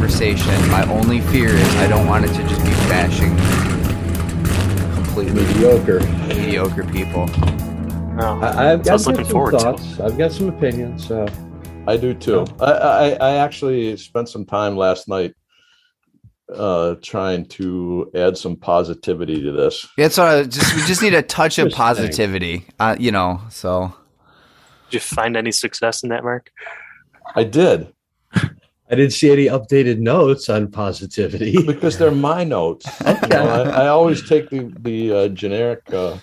be a good conversation. My only fear is I don't want it to just be bashing completely Mediocre. mediocre people. No. I, I've So I got some forward to thoughts. I've got some opinions. So I do too. I, I, I actually spent some time last night uh, trying to add some positivity to this. Yeah, so I just. We just need a touch of positivity. Uh, you know, so Did you find any success in that, Mark? I did I didn't see any updated notes on positivity. because they're my notes. You know, I, I always take the the uh, generic uh,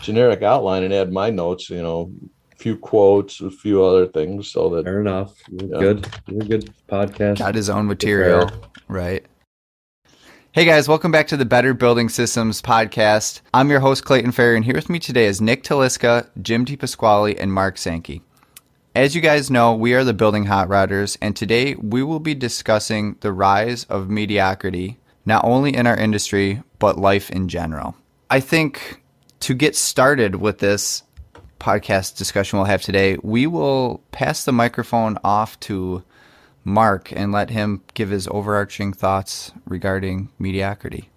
generic outline and add my notes. You know, a few quotes, a few other things, so that Fair enough. You're Yeah. good. You're a good podcast. got his own material, right? Hey guys, welcome back to the Better Building Systems podcast. I'm your host Clayton Ferry, and here with me today is Nick Taliska, Jim DiPasquale, and Mark Sankey. As you guys know, we are the Building Hot Rodders, and today we will be discussing the rise of mediocrity, not only in our industry, but life in general. I think to get started with this podcast discussion we'll have today, we will pass the microphone off to Mark and let him give his overarching thoughts regarding mediocrity.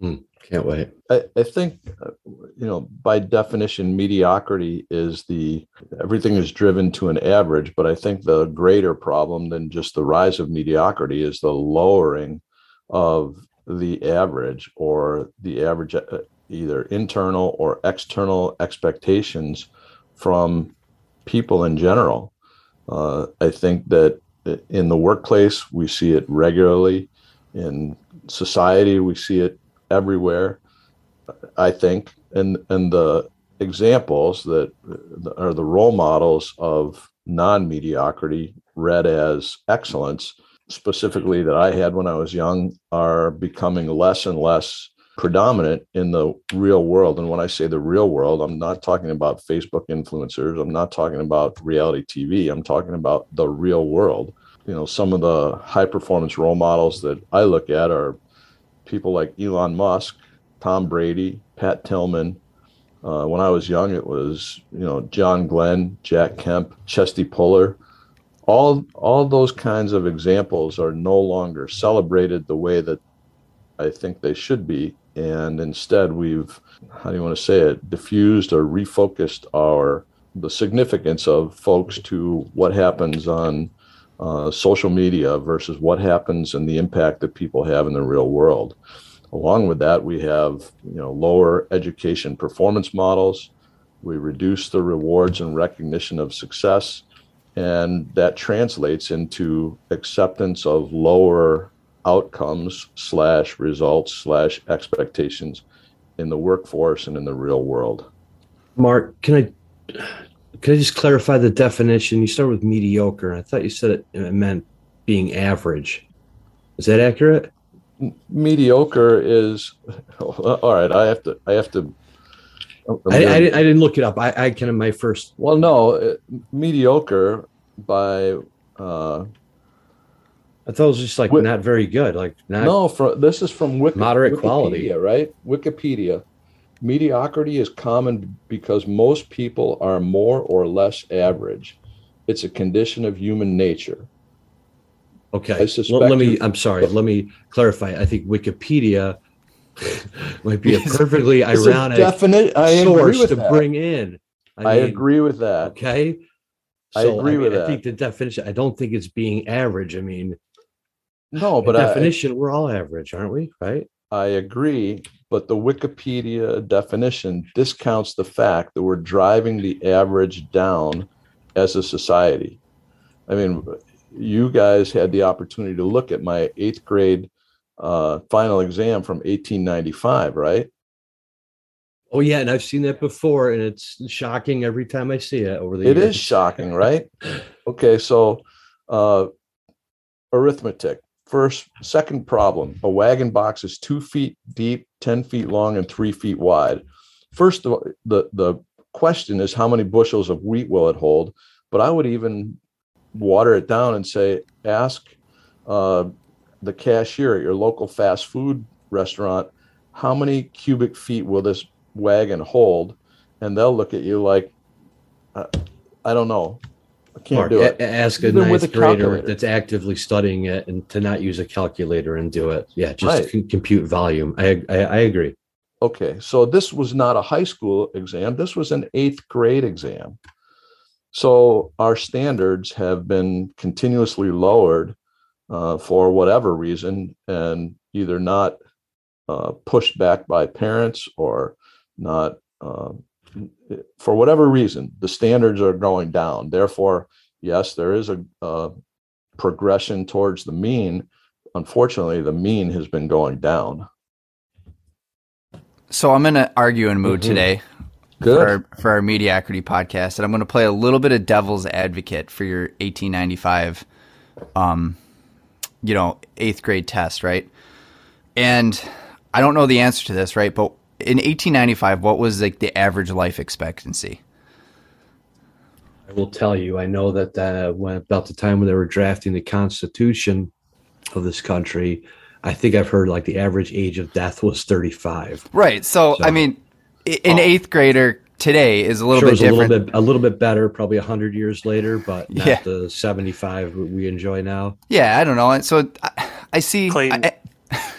Hmm. Can't wait. I, I think, you know, by definition, mediocrity is the everything is driven to an average. But I think the greater problem than just the rise of mediocrity is the lowering of the average or the average, uh, either internal or external expectations from people in general. Uh, I think that in the workplace, we see it regularly. In society, we see it everywhere. I think, and and the examples that uh, are the role models of non mediocrity, read as excellence, specifically that I had when I was young, are becoming less and less predominant in the real world. And when I say the real world, I'm not talking about Facebook influencers. I'm not talking about reality TV. I'm talking about the real world. You know, some of the high performance role models that I look at are people like Elon Musk, Tom Brady, Pat Tillman. Uh, when I was young, it was you know John Glenn, Jack Kemp, Chesty Puller. All all those kinds of examples are no longer celebrated the way that I think they should be, and instead we've how do you want to say it diffused or refocused our the significance of folks to what happens on uh, social media versus what happens and the impact that people have in the real world. Along with that, we have you know lower education performance models. We reduce the rewards and recognition of success, and that translates into acceptance of lower outcomes slash results slash expectations in the workforce and in the real world. Mark, can I can I just clarify the definition? You start with mediocre. I thought you said it, meant being average. Is that accurate? Mediocre is all right. I have to. I have to. I, I, didn't, I didn't look it up. I, I kind of my first. Well, no, mediocre by uh, I thought it was just like not very good. Like not. no. From this is from Wiki, Moderate Wikipedia, quality. right? Wikipedia. Mediocrity is common because most people are more or less average. It's a condition of human nature. Okay. I Let- me. I'm sorry. Let me clarify. I think Wikipedia might be a perfectly It's a ironic definite. I source to that. bring in. I mean, agree with that. Okay. I agree with that. I think the definition. I don't think it's being average. I mean, No, but I, definition, we're all average, aren't we? Right. I agree, but the Wikipedia definition discounts the fact that we're driving the average down as a society. I mean, you guys had the opportunity to look at my eighth grade uh, final exam from 1895, right? Oh yeah, and I've seen that before, and it's shocking every time I see it over the It years. is shocking, right? Okay, so uh, arithmetic. First, second problem: a wagon box is two feet deep, ten feet long, and three feet wide. First, all, the the question is how many bushels of wheat will it hold? But I would even water it down and say, ask uh, the cashier at your local fast food restaurant, how many cubic feet will this wagon hold? And they'll look at you like, uh, I don't know. I can't do it. ask a Even ninth a grader that's actively studying it and to not use a calculator and do it. Yeah, just Right. c- compute volume. I, I I agree. Okay, so this was not a high school exam. This was an eighth grade exam. So our standards have been continuously lowered uh, for whatever reason, and either not uh, pushed back by parents or not uh, for whatever reason. The standards are going down. Therefore, yes, there is a, a progression towards the mean. Unfortunately, the mean has been going down. So I'm in an arguing mood Mhm. today for our, for our mediocrity podcast, and I'm going to play a little bit of devil's advocate for your 1895, um, you know, eighth grade test, right? And I don't know the answer to this, right? But in 1895, what was like the average life expectancy? I will tell you. I know that uh, when about the time when they were drafting the Constitution of this country, I think I've heard like the average age of death was 35. Right. So, So- I mean, i- an Oh. eighth grader today is a little sure, bit it's a little bit a little bit better, probably 100 years later, but not Yeah. the 75 we enjoy now. Yeah, I don't know. And So I, I see. Clayton. I-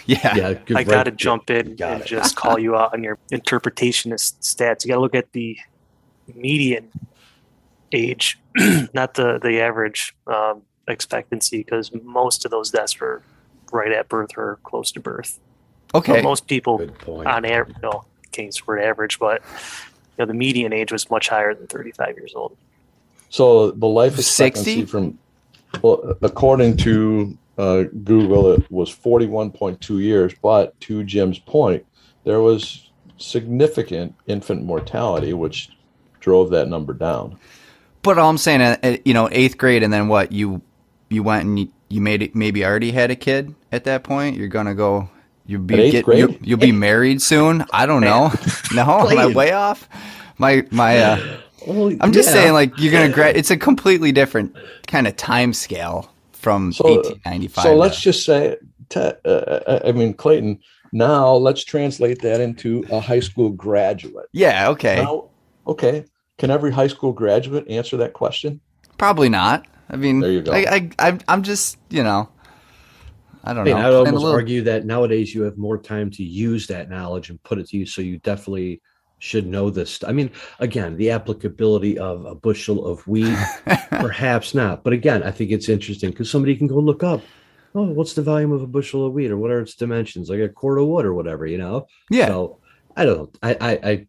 yeah. Yeah, good- I got to jump in got and it. just call you out on your interpretationist stats. You got to look at the median age, not the the average um, expectancy, because most of those deaths were right at birth or close to birth. Okay. But most people on average, no, can't use average, but you know, the median age was much higher than 35 years old. So the life 60? expectancy from, well, according to uh, Google, it was 41.2 years. But to Jim's point, there was significant infant mortality, which drove that number down. But all I'm saying, uh, uh, you know, eighth grade, and then what? You you went and you, you made it. Maybe already had a kid at that point. You're gonna go. You'll be get. You'll, you'll be married soon. I don't know. No, am I way off? My my. Uh, Well, I'm just yeah. saying, like you're gonna. Gra- it's a completely different kind of time scale from So- 1895. So let's just say, te- uh, I mean, Clayton. Now let's translate that into a high school graduate. yeah. Okay. Now, okay, can every high school graduate answer that question? Probably not. I mean, There you go. I, I, I'm, I'm just, you know, I don't I mean, know. I'd almost little- argue that nowadays you have more time to use that knowledge and put it to use. So you definitely should know this. I mean, again, the applicability of a bushel of wheat, perhaps not. But again, I think it's interesting because somebody can go look up, oh, what's the volume of a bushel of wheat or what are its dimensions, like a quart of wood or whatever, you know? yeah. So I don't know. I, I, I,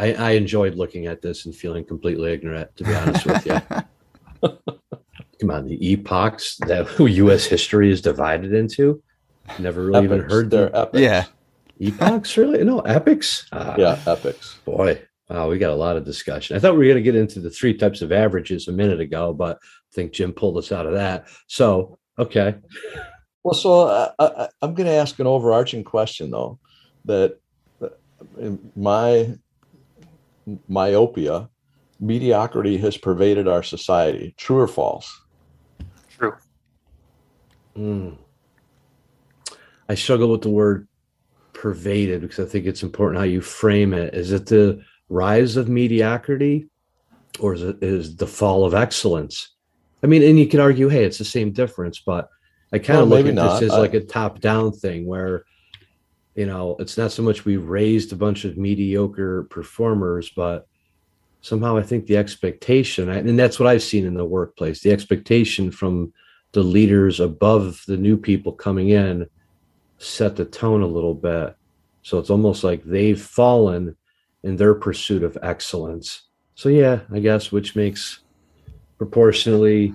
I, I enjoyed looking at this and feeling completely ignorant, to be honest with you. Come on, the epochs that U.S. history is divided into. Never really even heard They're epics. Yeah. Epochs. Really, no epics. Ah, yeah, epics. boy. Wow, we got a lot of discussion. I thought we were going to get into the three types of averages a minute ago, but I think Jim pulled us out of that. So, okay, Well, so uh, I, I'm going to ask an overarching question, though, that uh, in my myopia, mediocrity has pervaded our society. True or false? True. Mm. I struggle with the word pervaded because I think it's important how you frame it. Is it the rise of mediocrity or is it is the fall of excellence? I mean, and you can argue, hey, it's the same difference, but I kind Well, of look at not. this as I- like a top down thing where, you know, it's not so much we raised a bunch of mediocre performers, but somehow I think the expectation, and that's what I've seen in the workplace, the expectation from the leaders above the new people coming in set the tone a little bit. So it's almost like they've fallen in their pursuit of excellence. So yeah, I guess which makes proportionally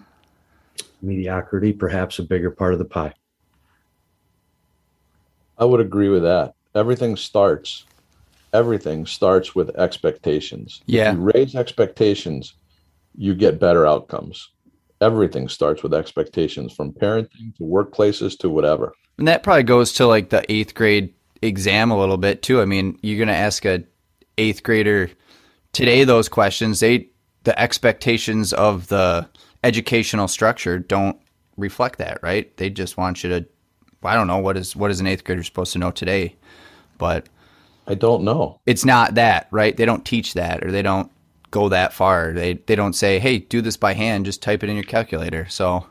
mediocrity perhaps a bigger part of the pie. I would agree with that. Everything starts, everything starts with expectations. Yeah. If you raise expectations, you get better outcomes. Everything starts with expectations from parenting to workplaces to whatever. And that probably goes to like the eighth grade exam a little bit too. I mean, you're going to ask a eighth grader today those questions. They the expectations of the educational structure don't reflect that, right? They just want you to. I don't know what is what is an eighth grader supposed to know today, but I don't know. it's not that, right? They don't teach that, or they don't go that far. They they don't say, "Hey, do this by hand. Just type it in your calculator." So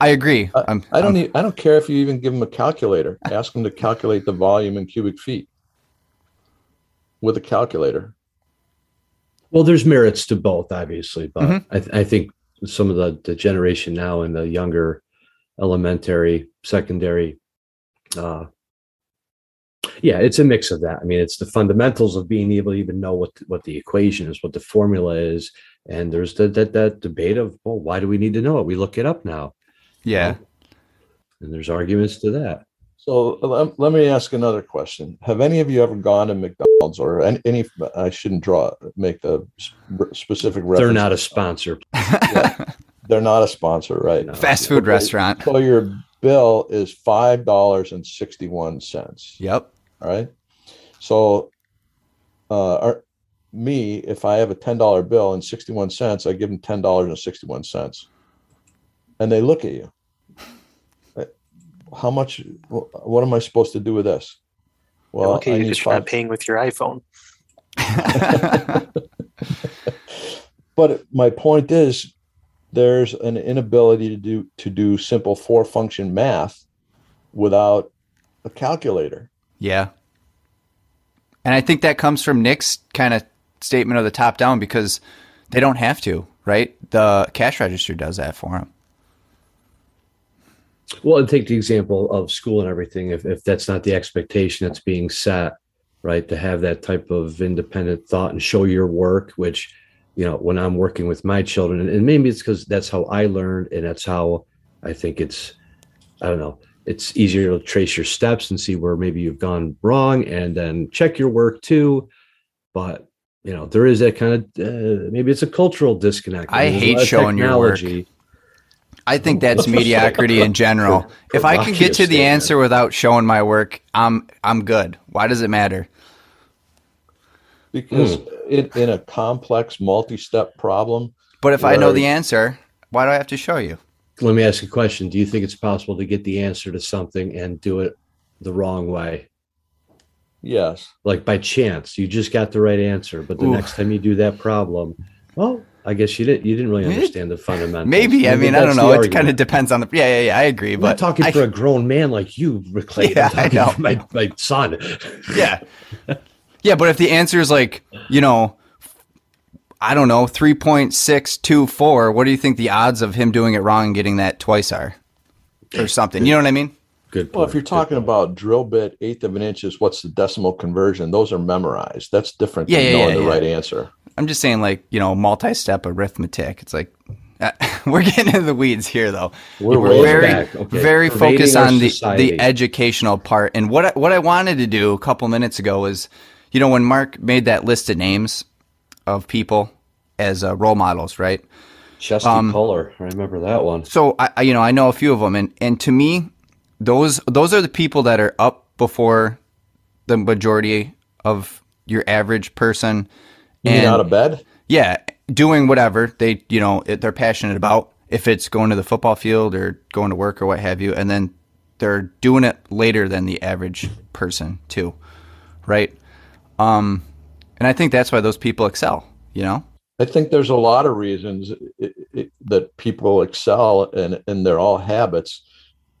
I agree. I, I'm, I don't. I'm- e- I don't care if you even give them a calculator. Ask them to calculate the volume in cubic feet with a calculator. Well, there's merits to both, obviously, but Mhm. I, th- I think some of the, the generation now and the younger elementary, secondary, uh, yeah, it's a mix of that. I mean, it's the fundamentals of being able to even know what what the equation is, what the formula is, and there's the, that that debate of well, why do we need to know it? We look it up now, yeah. and there's arguments to that. So let, let me ask another question. Have any of you ever gone to McDonald's or any? any I shouldn't draw make the sp- specific reference. They're not a sponsor. They're not a sponsor, right? No. Fast food Okay. restaurant. So your bill is five dollars and sixty-one cents. Yep. All right. So, uh, our, me, if I have a ten dollar bill and sixty-one cents, I give them ten dollars and sixty-one cents, and they look at you. Uh, How much? What am I supposed to do with this? Well, Well, okay, I you need because you're not paying with your iPhone. but my point is, there's an inability to do to do simple four function math without a calculator. Yeah. And I think that comes from Nick's kind of statement of the top down because they don't have to, right? The cash register does that for them. Well, and take the example of school and everything. If, if that's not the expectation that's being set, right, to have that type of independent thought and show your work, which, you know, when I'm working with my children, and, maybe it's because that's how I learned and that's how I think it's, I don't know, it's easier to trace your steps and see where maybe you've gone wrong and then check your work too. But, you know, there is that kind of, uh, maybe it's a cultural disconnect. I There's hate showing your work. Technology. I think that's mediocrity in general. If I can get to the answer without showing my work, I'm I'm good. Why does it matter? because Hmm. in, in a complex multi-step problem But if I know the answer, why do I have to show you? let me ask you a question. Do you think it's possible to get the answer to something and do it the wrong way? yes Like by chance, you just got the right answer, but the Ooh. next time you do that problem, well, I guess you didn't you didn't really understand the fundamentals. Maybe. I mean, I don't know. It kind of depends on the. Yeah, yeah, yeah. I agree. I'm but not talking I- for a grown man like you, Clay. Yeah, I'm I know. for my, my son. yeah. Yeah, but if the answer is like, you know, I don't know, 3.624, what do you think the odds of him doing it wrong and getting that twice are? Or something. You know what I mean? Good. well if you're talking about drill bit eighth of an inch is what's the decimal conversion those are memorized that's different Yeah, than yeah, knowing yeah, the yeah. right answer I'm just saying, like, you know, multi step arithmetic. It's like, uh, we're getting into the weeds here, though. We're We're very. Okay. very Pervading focused on the, society. the educational part. And what I, what I wanted to do a couple minutes ago was, you know, when Mark made that list of names of people as uh, role models, right? Chesty um, Puller. I remember that one. So I, I- you know, I know a few of them, and and to me, those those are the people that are up before the majority of your average person. You mean out of bed yeah, doing whatever they you know it, they're passionate about. If it's going to the football field or going to work or what have you, and then they're doing it later than the average person too, right? Um, and I think that's why those people excel. You know, I think there's a lot of reasons i i that people excel, and and they're all habits.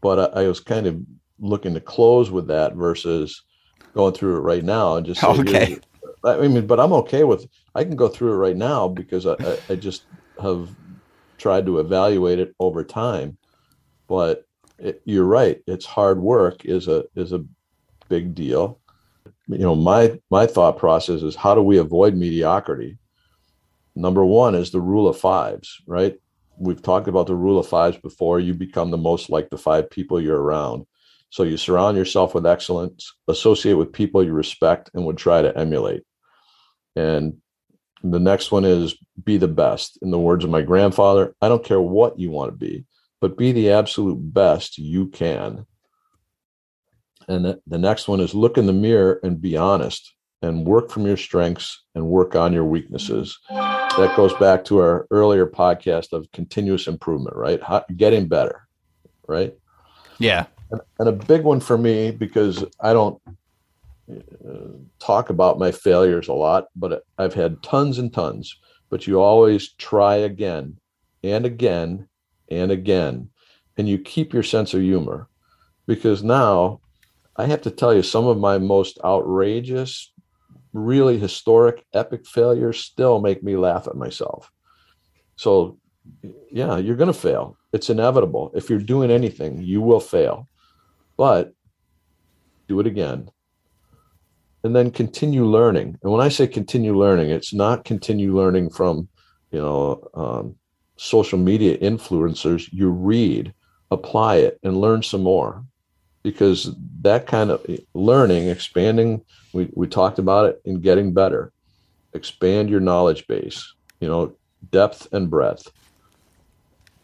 But I, I was kind of looking to close with that versus going through it right now and just say, Okay. I mean, but I'm okay with. I can go through it right now because I, I, I just have tried to evaluate it over time. But it, you're right; it's hard work is a is a big deal. You know, my my thought process is how do we avoid mediocrity? Number one is the rule of fives, right? We've talked about the rule of fives before. You become the most like the five people you're around. So you surround yourself with excellence, associate with people you respect and would try to emulate. And the next one is be the best. In the words of my grandfather, I don't care what you want to be, but be the absolute best you can. And the, the next one is look in the mirror and be honest and work from your strengths and work on your weaknesses. That goes back to our earlier podcast of continuous improvement, right? How, getting better, right? yeah, And a big one for me because I don't talk about my failures a lot, but I've had tons and tons. But you always try again and again and again, and you keep your sense of humor because now I have to tell you, some of my most outrageous, really historic, epic failures still make me laugh at myself. So, yeah, you're going to fail. It's inevitable. If you're doing anything, you will fail, but do it again. And then continue learning. And when I say continue learning, it's not continue learning from, you know, um, social media influencers. You read, apply it, and learn some more because that kind of learning, expanding, we, we talked about it in getting better, expand your knowledge base, you know, depth and breadth.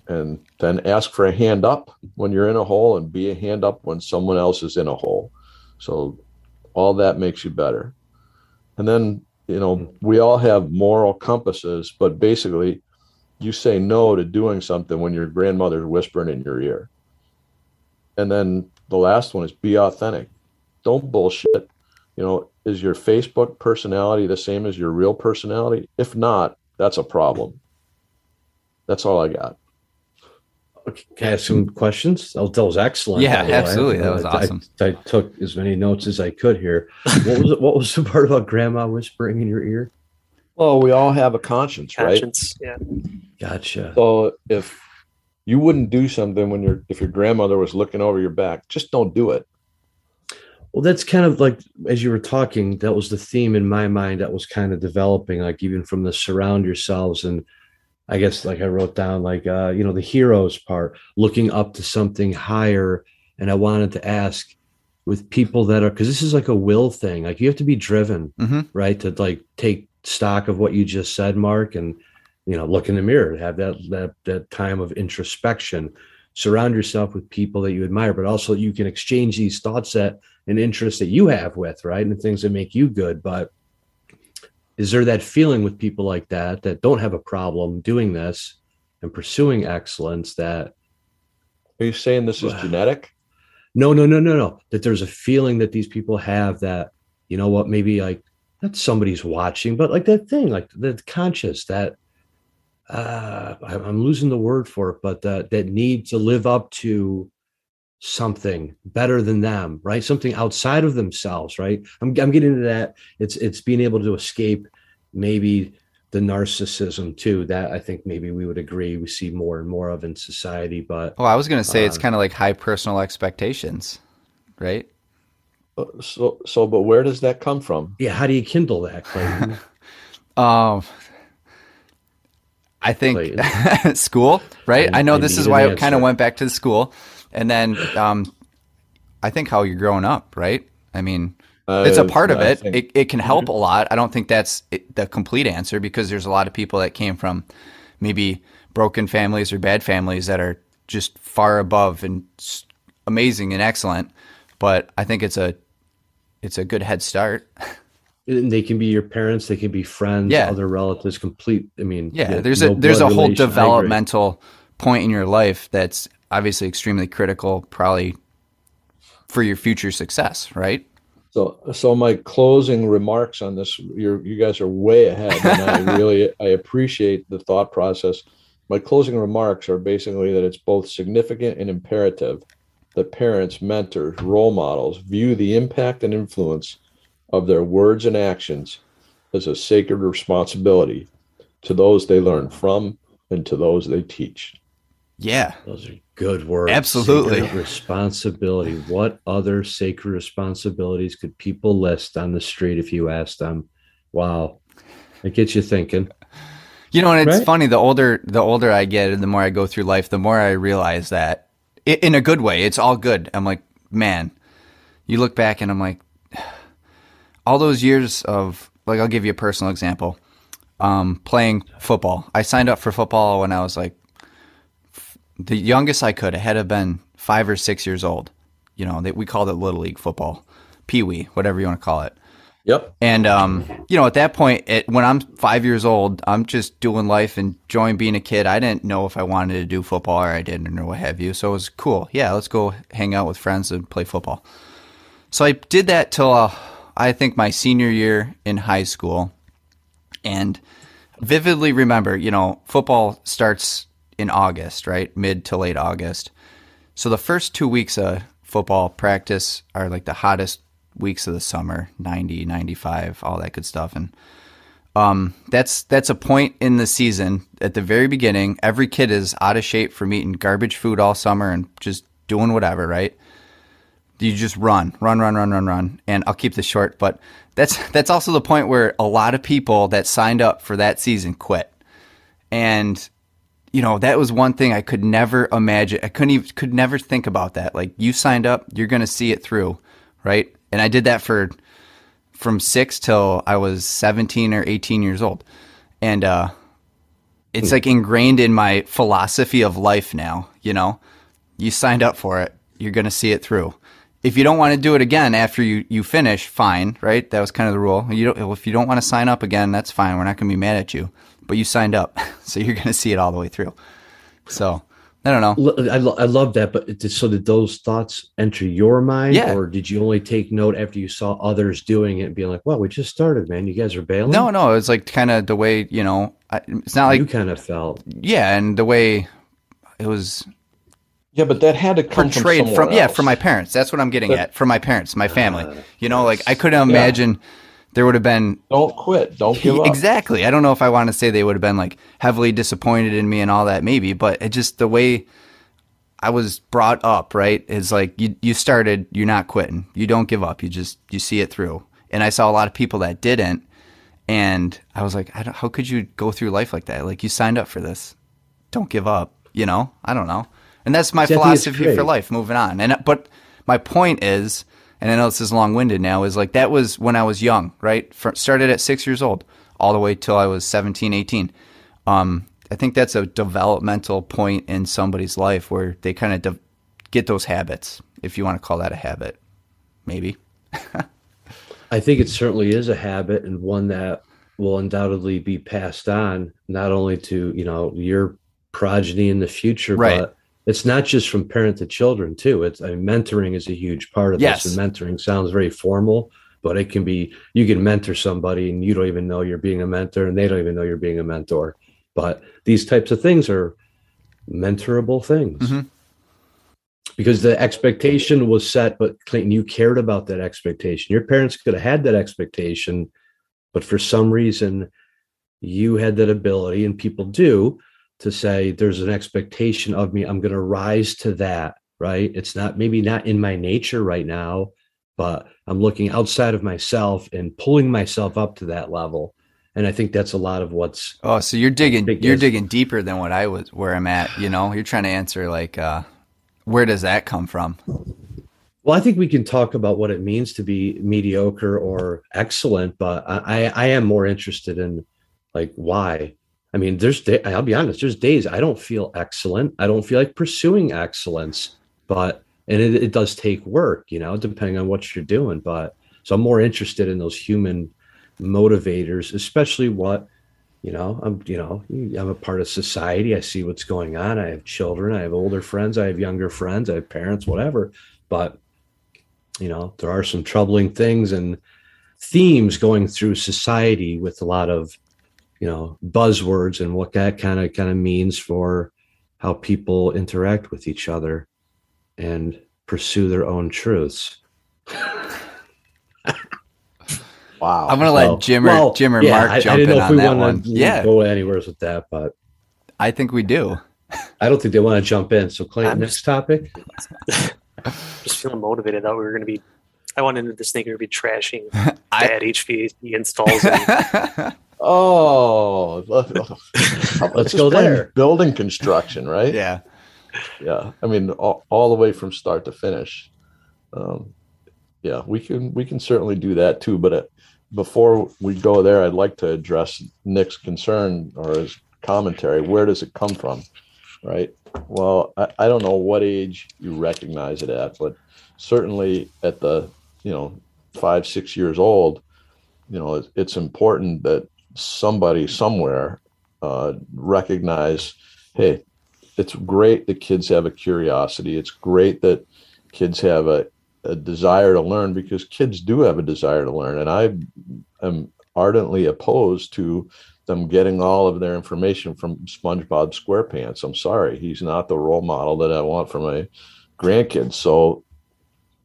And then ask for a hand up when you're in a hole and be a hand up when someone else is in a hole. So all that makes you better. And then, you know, mm-hmm. we all have moral compasses, but basically you say no to doing something when your grandmother's whispering in your ear. And then the last one is be authentic. Don't bullshit. You know, is your Facebook personality the same as your real personality? If not, that's a problem. That's all I got. Okay, can I ask some questions? That was, that was excellent. Yeah, absolutely. That was I, awesome. I, I, took as many notes as I could here. What was what was the part about grandma whispering in your ear? Well, we all have a conscience, Conscience, right? yeah. Gotcha. So if you wouldn't do something when your if your grandmother was looking over your back, just don't do it. Well, that's kind of like as you were talking, that was the theme in my mind that was kind of developing, like even from the surround yourselves and I guess like I wrote down like uh, you know, the heroes part, looking up to something higher. And I wanted to ask with people that are because this is like a will thing, like you have to be driven, hmm right? To like take stock of what you just said, Mark, and you know, look in the mirror, have that that that time of introspection. Surround yourself with people that you admire, but also you can exchange these thoughts that and interests that you have with, right? And things that make you good. But is there that feeling with people like that that don't have a problem doing this and pursuing excellence that Are you saying this is genetic? no, no, no, no, no, that there's a feeling that these people have that, you know what, maybe like not somebody's watching, but like that thing, like the conscious that uh I'm losing the word for it, but that that need to live up to something better than them, right? Something outside of themselves, right? I'm I'm getting into that. It's it's being able to escape maybe the narcissism too. That I think maybe we would agree we see more and more of in society. But oh I was going to say it's Uh, kind of like high personal expectations, right? Uh, So so but where does that come from? yeah, how do you kindle that, Clayton? Um, I think school, right? I- I, know I this is why I kind of went back to the school, and then um, I think how you're growing up, right? I mean, it's a Uh, part of it. think- It, it can help a lot. I don't think that's it, the complete answer because there's a lot of people that came from maybe broken families or bad families that are just far above and amazing and excellent. But I think it's a it's a good head start. And they can be your parents, they can be friends, Yeah. other relatives. Complete. I mean, Yeah, yeah, there's no a there's a whole relation. Developmental point in your life that's obviously extremely critical, probably for your future success, right? So, so my closing remarks on this, you're, you guys are way ahead, and I really I appreciate the thought process. My closing remarks are basically that it's both significant and imperative that parents, mentors, role models view the impact and influence of their words and actions as a sacred responsibility to those they learn from and to those they teach. Yeah, Those are good words. Absolutely. Sacred responsibility. What other sacred responsibilities could people list on the street if you asked them? Wow. It gets you thinking. you know, and it's Right. funny. The older the older I get, and the more I go through life, the more I realize that i in a good way, it's all good. I'm like, man, you look back, and I'm like, all those years of like, I'll give you a personal example. Um, playing football, I signed up for football when I was like the youngest I could. I had to have been five or six years old. You know, they, we called it little league football, pee wee, whatever you want to call it. Yep. And um, you know, at that point, it, when I'm five years old, I'm just doing life, and enjoying being a kid. I didn't know if I wanted to do football or I didn't, or what have you. So it was cool. Yeah, let's go hang out with friends and play football. So I did that till uh, I think my senior year in high school, and vividly remember, you know, football starts in August, right? Mid to late August. So the first two weeks of football practice are like the hottest weeks of the summer 90 95 all that good stuff. And um, that's that's a point in the season at the very beginning. Every kid is out of shape from eating garbage food all summer and just doing whatever right? You just run run run run run run. And i'll keep this short but that's that's also the point where a lot of people that signed up for that season quit. And you know that was one thing i could never imagine i couldn't even could never think about that like you signed up you're going to see it through right and I did that for from six till I was 17 or 18 years old. And uh, it's like ingrained in my philosophy of life now. You know, you signed up for it, you're going to see it through. If you don't want to do it again after you, you finish, fine, right? That was kind of the rule. You don't, if you don't want to sign up again, that's fine. We're not going to be mad at you. But you signed up, so you're going to see it all the way through. So I don't know. I, lo- I love that, but did, so did those thoughts enter your mind, Yeah. or did you only take note after you saw others doing it and being like, "Well, we just started, man. You guys are bailing." No, no, it was like kind of the way you know. I, it's not like you kind of felt. yeah, and the way it was Yeah, but that had to come portrayed from, from, yeah from my parents. That's what I'm getting But- at. From my parents, my family. Uh, you know, like I couldn't imagine there would have been Don't quit. Don't give up. exactly. I don't know if I want to say they would have been like heavily disappointed in me and all that, maybe, but it just the way I was brought up, right, is like you you started, you're not quitting. You don't give up. You just you see it through. And I saw a lot of people that didn't, and I was like, I don't, how could you go through life like that? Like you signed up for this. Don't give up. You know, I don't know. And that's my See, I think it's philosophy for life. Moving on. And but my point is, and I know this is long winded now, is like that was when I was young, right? For, started at six years old, all the way till I was 17, 18. Um, I think that's a developmental point in somebody's life where they kind of de- get those habits, if you want to call that a habit, maybe. I think it certainly is a habit and one that will undoubtedly be passed on not only to you know your progeny in the future, Right. but it's not just from parent to children too. It's I mean, mentoring is a huge part of Yes. this, and mentoring sounds very formal, but it can be you can mentor somebody and you don't even know you're being a mentor, and they don't even know you're being a mentor. But these types of things are mentorable things. Mhm. Because the expectation was set, but Clayton, you cared about that expectation. Your parents could have had that expectation, but for some reason, you had that ability, and people do, to say, There's an expectation of me. I'm going to rise to that, right? It's not maybe not in my nature right now, but I'm looking outside of myself and pulling myself up to that level. And I think that's a lot of what's Oh, so you're digging you're digging deeper than what I was where I'm at, you know? You're trying to answer like uh where does that come from? Well, I think we can talk about what it means to be mediocre or excellent, but I I am more interested in like why. I mean, there's day, I'll be honest, there's days I don't feel excellent. I don't feel like pursuing excellence, but and it, it does take work, you know, depending on what you're doing. But so I'm more interested in those human motivators, especially what you know i'm you know i'm a part of society. I see what's going on. I have children. I have older friends. I have younger friends. I have parents whatever. But you know there are some troubling things and themes going through society with a lot of you know buzzwords and what that kind of kind of means for how people interact with each other and pursue their own truths Wow. I'm gonna So- let Jim or well, Jim or yeah, Mark I, jump I didn't in if on we that one. to Yeah, go anywhere with that but I think we do. i don't think they want to jump in so clayton I'm next topic Just feeling motivated. I thought we were going to be. I went into this thinking we would be trashing I- bad HVAC installs. And Oh, let's, Let's go blame there. Building construction, right? yeah. yeah i mean all, all the way from start to finish um, yeah we can we can certainly do that too but uh, before we go there i'd like to address nick's concern or his commentary where does it come from right well I, I don't know what age you recognize it at but certainly at the you know five six years old you know it, it's important that somebody somewhere uh, recognize hey it's great that kids have a curiosity. It's great that kids have a a desire to learn because kids do have a desire to learn. And I am ardently opposed to them getting all of their information from SpongeBob SquarePants. I'm sorry, he's not the role model that I want for my grandkids. So,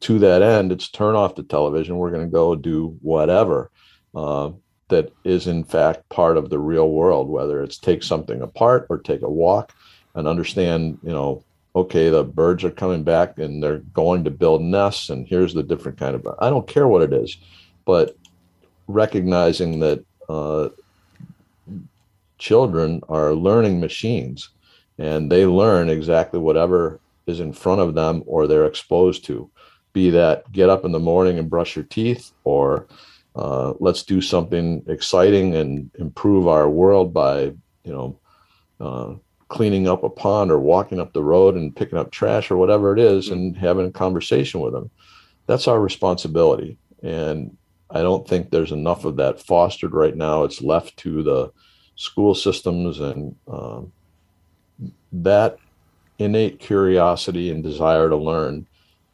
to that end, it's turn off the television. We're going to go do whatever uh, that is, in fact, part of the real world, whether it's take something apart or take a walk and understand, you know, okay, the birds are coming back and they're going to build nests, and here's the different kind of, I don't care what it is, but recognizing that uh, children are learning machines and they learn exactly whatever is in front of them or they're exposed to be that get up in the morning and brush your teeth or uh, let's do something exciting and improve our world by you know uh, cleaning up a pond or walking up the road and picking up trash or whatever it is and having a conversation with them. That's our responsibility. And i don't think there's enough of that fostered right now. It's left to the school systems and um, that innate curiosity and desire to learn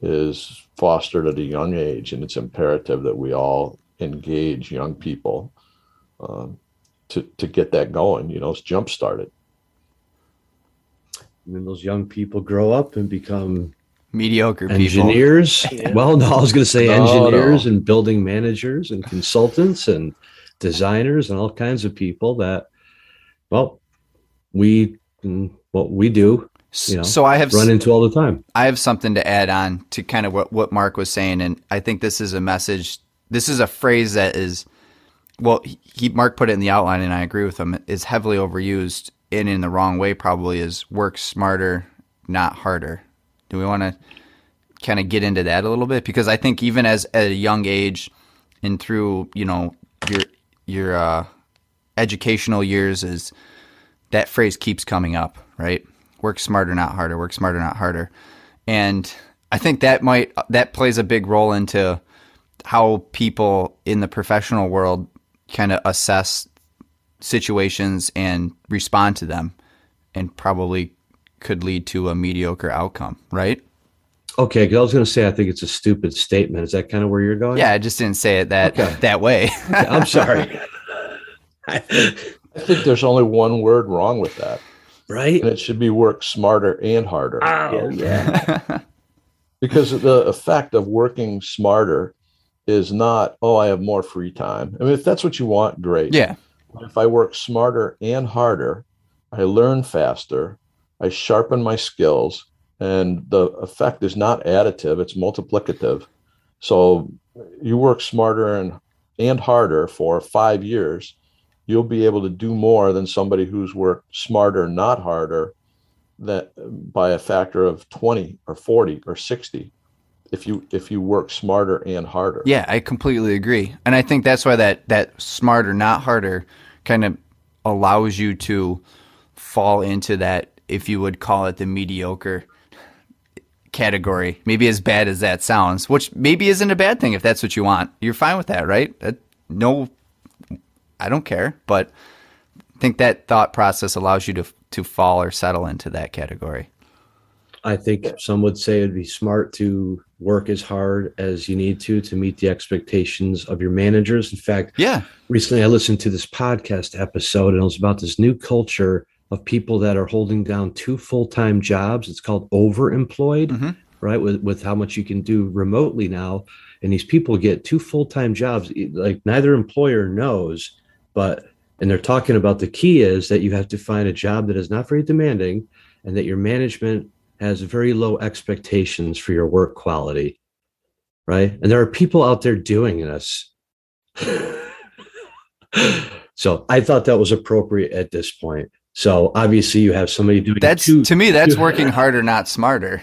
is fostered at a young age. And it's imperative that we all engage young people um, to, to get that going you know it's jump started and then those young people grow up and become mediocre engineers Yeah. well no i was going to say engineers no. and building managers and consultants and designers and all kinds of people that well we mm, what we do you know, so I have run into all the time I have something to add on to kind of what, what Mark was saying, and I think this is a message. This is a phrase that is, well, he, Mark put it in the outline, and I agree with him. Is heavily overused and in the wrong way. Probably is work smarter, not harder. Do we want to kind of get into that a little bit? Because I think even as at a young age, and through you know your your uh, educational years, is that phrase keeps coming up, right? Work smarter, not harder. Work smarter, not harder. And I think that might that plays a big role into how people in the professional world kind of assess situations and respond to them, and probably could lead to a mediocre outcome, right? okay 'cause i was going to say i think it's a stupid statement. Is that kind of where you're going? Yeah, I just didn't say it that Okay. that way. Okay, i'm sorry. I think there's only one word wrong with that. Right? And it should be work smarter and harder. Oh. Yeah because the effect of working smarter is not oh i have more free time. I mean if that's what you want great. Yeah, But if i work smarter and harder i learn faster i sharpen my skills and the effect is not additive it's multiplicative. So you work smarter and and harder for five years you'll be able to do more than somebody who's worked smarter not harder that by a factor of 20 or 40 or 60 if you if you work smarter and harder Yeah, I completely agree, and I think that's why that that smarter, not harder, kind of allows you to fall into that, if you would call it the mediocre category. Maybe as bad as that sounds, which maybe isn't a bad thing if that's what you want. You're fine with that, right? That, no, I don't care, but I think that thought process allows you to to fall or settle into that category. I think some would say it'd be smart to work as hard as you need to to meet the expectations of your managers. In fact, Yeah, recently I listened to this podcast episode and it was about this new culture of people that are holding down two full-time jobs. It's called overemployed, Mhm. right? With with how much you can do remotely now. And these people get two full-time jobs. Like neither employer knows, but and they're talking about the key is that you have to find a job that is not very demanding and that your management has very low expectations for your work quality. Right. And there are people out there doing this. so I thought that was appropriate at this point. So obviously you have somebody doing that's two, to me that's two- working harder, not smarter.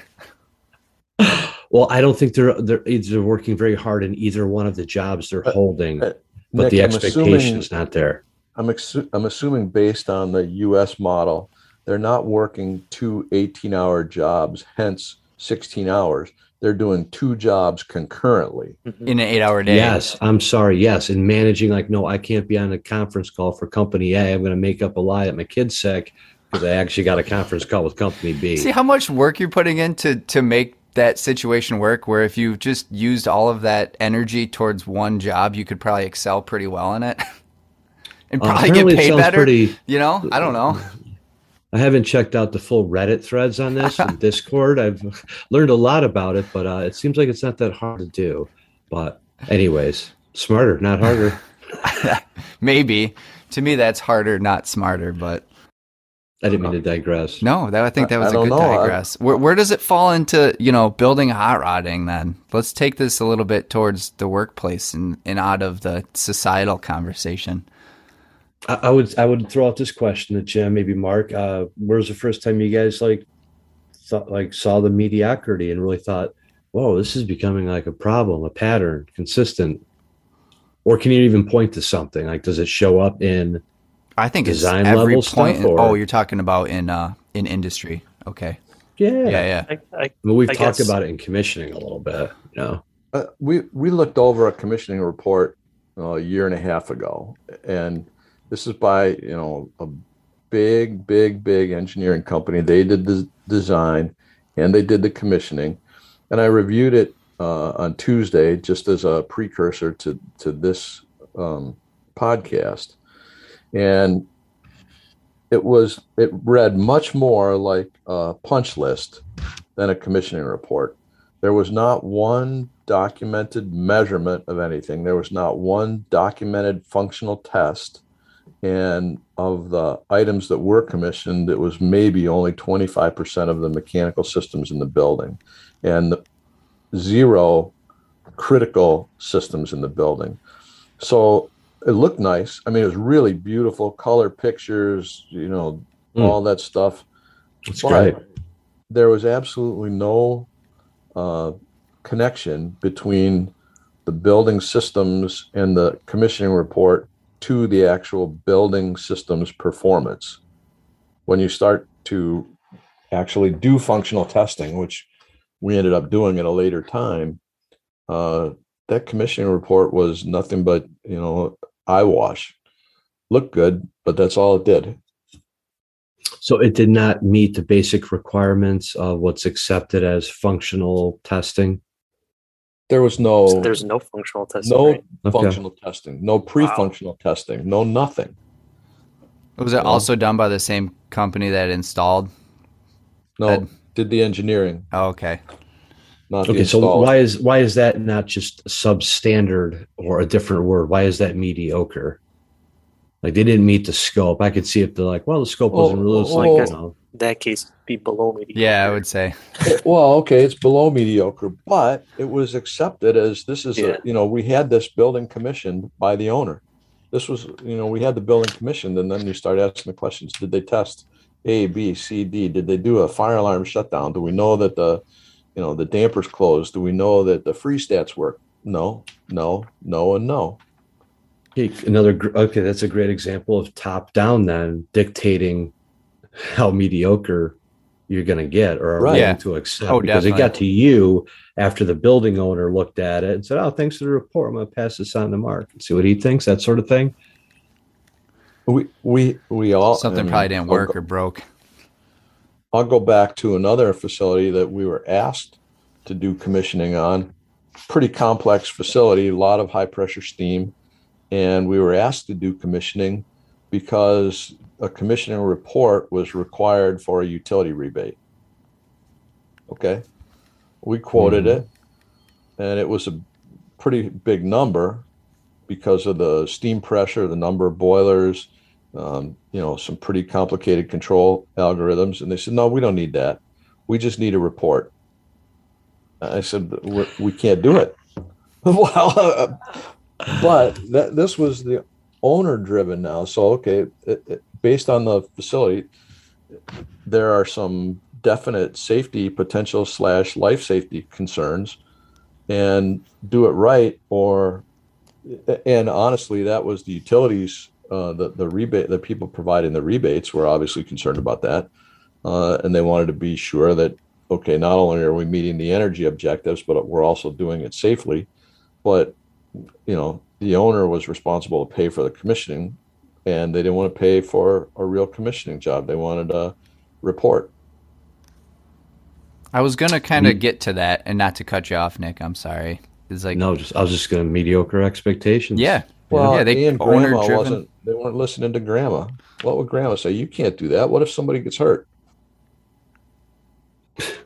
well, I don't think they're they're either working very hard in either one of the jobs they're But- holding, uh, but Nick, the I'm expectation assuming- is not there. I'm, exu- I'm assuming based on the US model, they're not working two 18 hour jobs, hence 16 hours. They're doing two jobs concurrently. in an eight hour day. Yes, I'm sorry. Yes, and managing like, no, I can't be on a conference call for company A. I'm going to make up a lie that my kid's sick because I actually got a conference call with company B. See how much work you're putting in to, to make that situation work where if you just used all of that energy towards one job, you could probably excel pretty well in it and Uh, probably get paid better? pretty- You know, I don't know. I haven't checked out the full Reddit threads on this from Discord. I've learned a lot about it, but uh, it seems like it's not that hard to do. But, anyways, smarter, not harder. Maybe to me that's harder, not smarter. But I didn't mean to digress. no, that I think that was I a good know. Digress. Where, where does it fall into you know building hot rodding? Then let's take this a little bit towards the workplace and, and out of the societal conversation. I, I would I would throw out this question to Jim, maybe Mark. Uh, where's the first time you guys like thought like saw the mediocrity and really thought, "Whoa, this is becoming like a problem, a pattern, consistent"? Or can you even point to something? Like, does it show up in? I think Design it's every level point. stuff, in- or- oh, you're talking about in uh in industry. Okay. Yeah, Yeah, yeah. I, I, I mean, we've I talked guess- about it in commissioning a little bit. You know, Uh, we we looked over a commissioning report uh, a year and a half ago, and this is by you know a big, big, big engineering company. They did the design and they did the commissioning, and I reviewed it uh, on Tuesday just as a precursor to to this um, podcast, and it was it read much more like a punch list than a commissioning report. There was not one documented measurement of anything. There was not one documented functional test. And of the items that were commissioned, it was maybe only 25% of the mechanical systems in the building and zero critical systems in the building. So it looked nice. I mean, it was really beautiful color pictures, you know, Mm. all that stuff it's but great. there was absolutely no uh, connection between the building systems and the commissioning report to the actual building systems performance. When you start to actually do functional testing, which we ended up doing at a later time, uh, that commissioning report was nothing but you know eyewash. Looked good, but that's all it did. So it did not meet the basic requirements of what's accepted as functional testing. There was no there's no functional testing. no right? Okay. functional testing, no pre-functional testing, no nothing. Was it Yeah. also done by the same company that installed? No, That- did the engineering, Oh, okay. not Okay, so why is why is that not just substandard or a different word? Why is that mediocre? Like they didn't meet the scope. I could see if they're like, well, the scope wasn't Oh, really it's oh, like you know. In that case, be below mediocre. Yeah, I would say. Well, okay, it's below mediocre, but it was accepted as this is Yeah. a you know we had this building commissioned by the owner. This was you know we had the building commissioned, and then you start asking the questions: Did they test A, B, C, D? Did they do a fire alarm shutdown? Do we know that the you know the dampers closed? Do we know that the freeze stats work? No, no, no, and no. Another okay, that's a great example of top down then dictating how mediocre you're going to get or are Right. willing Yeah. to accept Oh, because it got to you after the building owner looked at it and said, "Oh, thanks for the report. I'm going to pass this on to Mark and see what he thinks." That sort of thing. We we we all Something and probably didn't work go- or broke. I'll go back to another facility that we were asked to do commissioning on. Pretty complex facility, a lot of high pressure steam. And we were asked to do commissioning because a commissioning report was required for a utility rebate. Okay. We quoted Mhm. it and it was a pretty big number because of the steam pressure, the number of boilers, um, you know, some pretty complicated control algorithms. And they said, no, we don't need that. We just need a report. I said, "We're- can't do it. well, uh, but that, this was the owner driven now. So, okay, it, it, based on the facility, there are some definite safety potential slash life safety concerns and do it right or and honestly that was the utilities uh, the the rebate the people providing the rebates were obviously concerned about that uh, and they wanted to be sure that okay not only are we meeting the energy objectives but we're also doing it safely. But you know the owner was responsible to pay for the commissioning and they didn't want to pay for a real commissioning job they wanted a report I was gonna kind of mm. get to that, and not to cut you off, Nick. I'm sorry. It's like no, just I was just gonna mediocre expectations. yeah, Well, yeah. They and grandma driven. wasn't. They weren't listening to grandma. What would grandma say? You can't do that. What if somebody gets hurt?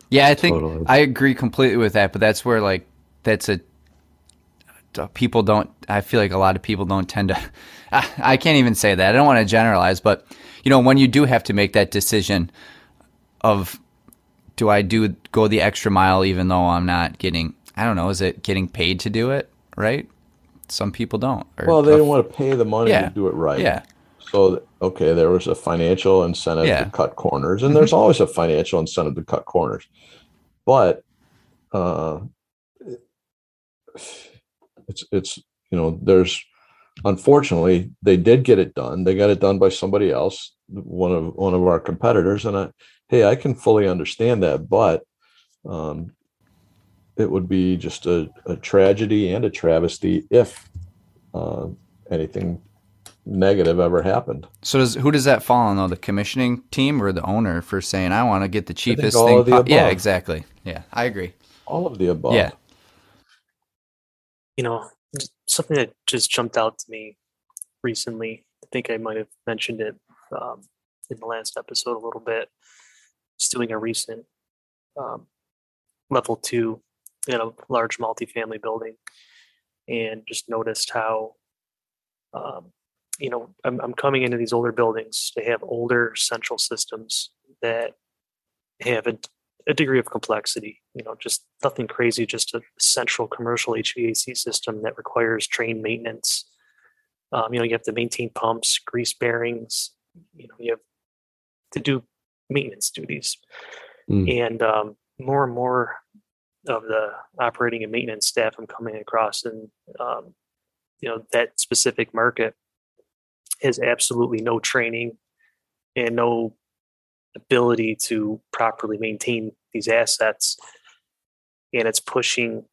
Yeah, I think Totally. I agree completely with that. But that's where like that's a people don't. I feel like a lot of people don't tend to. I, I can't even say that. I don't want to generalize, but you know, when you do have to make that decision of do I do go the extra mile even though I'm not getting I don't know, is it getting paid to do it, right? Some people don't. Well, they don't want to pay the money Yeah. to do it right. Yeah. So okay, there was a financial incentive Yeah. to cut corners, and there's always a financial incentive to cut corners. But uh, it's it's you know there's unfortunately they did get it done. They got it done by somebody else, one of one of our competitors, and I hey I can fully understand that, but um, it would be just a, a tragedy and a travesty if uh, anything negative ever happened. So does who does that fall on though? The commissioning team or the owner for saying I want to get the cheapest thing? po-" Yeah, exactly. Yeah, I agree. All of the above. Yeah. You know, something that just jumped out to me recently. I think I might have mentioned it um, in the last episode a little bit. Just doing a recent um, level two in a large multifamily building, and just noticed how, um, you know, I'm, I'm coming into these older buildings. They have older central systems that have a degree of complexity. You know, just nothing crazy, just a central commercial HVAC system that requires trained maintenance. Um, you know, you have to maintain pumps, grease bearings. You know, you have to do maintenance duties, Mm. and um, more and more of the operating and maintenance staff I'm coming across, and um, you know that specific market has absolutely no training and no ability to properly maintain these assets. And it's pushing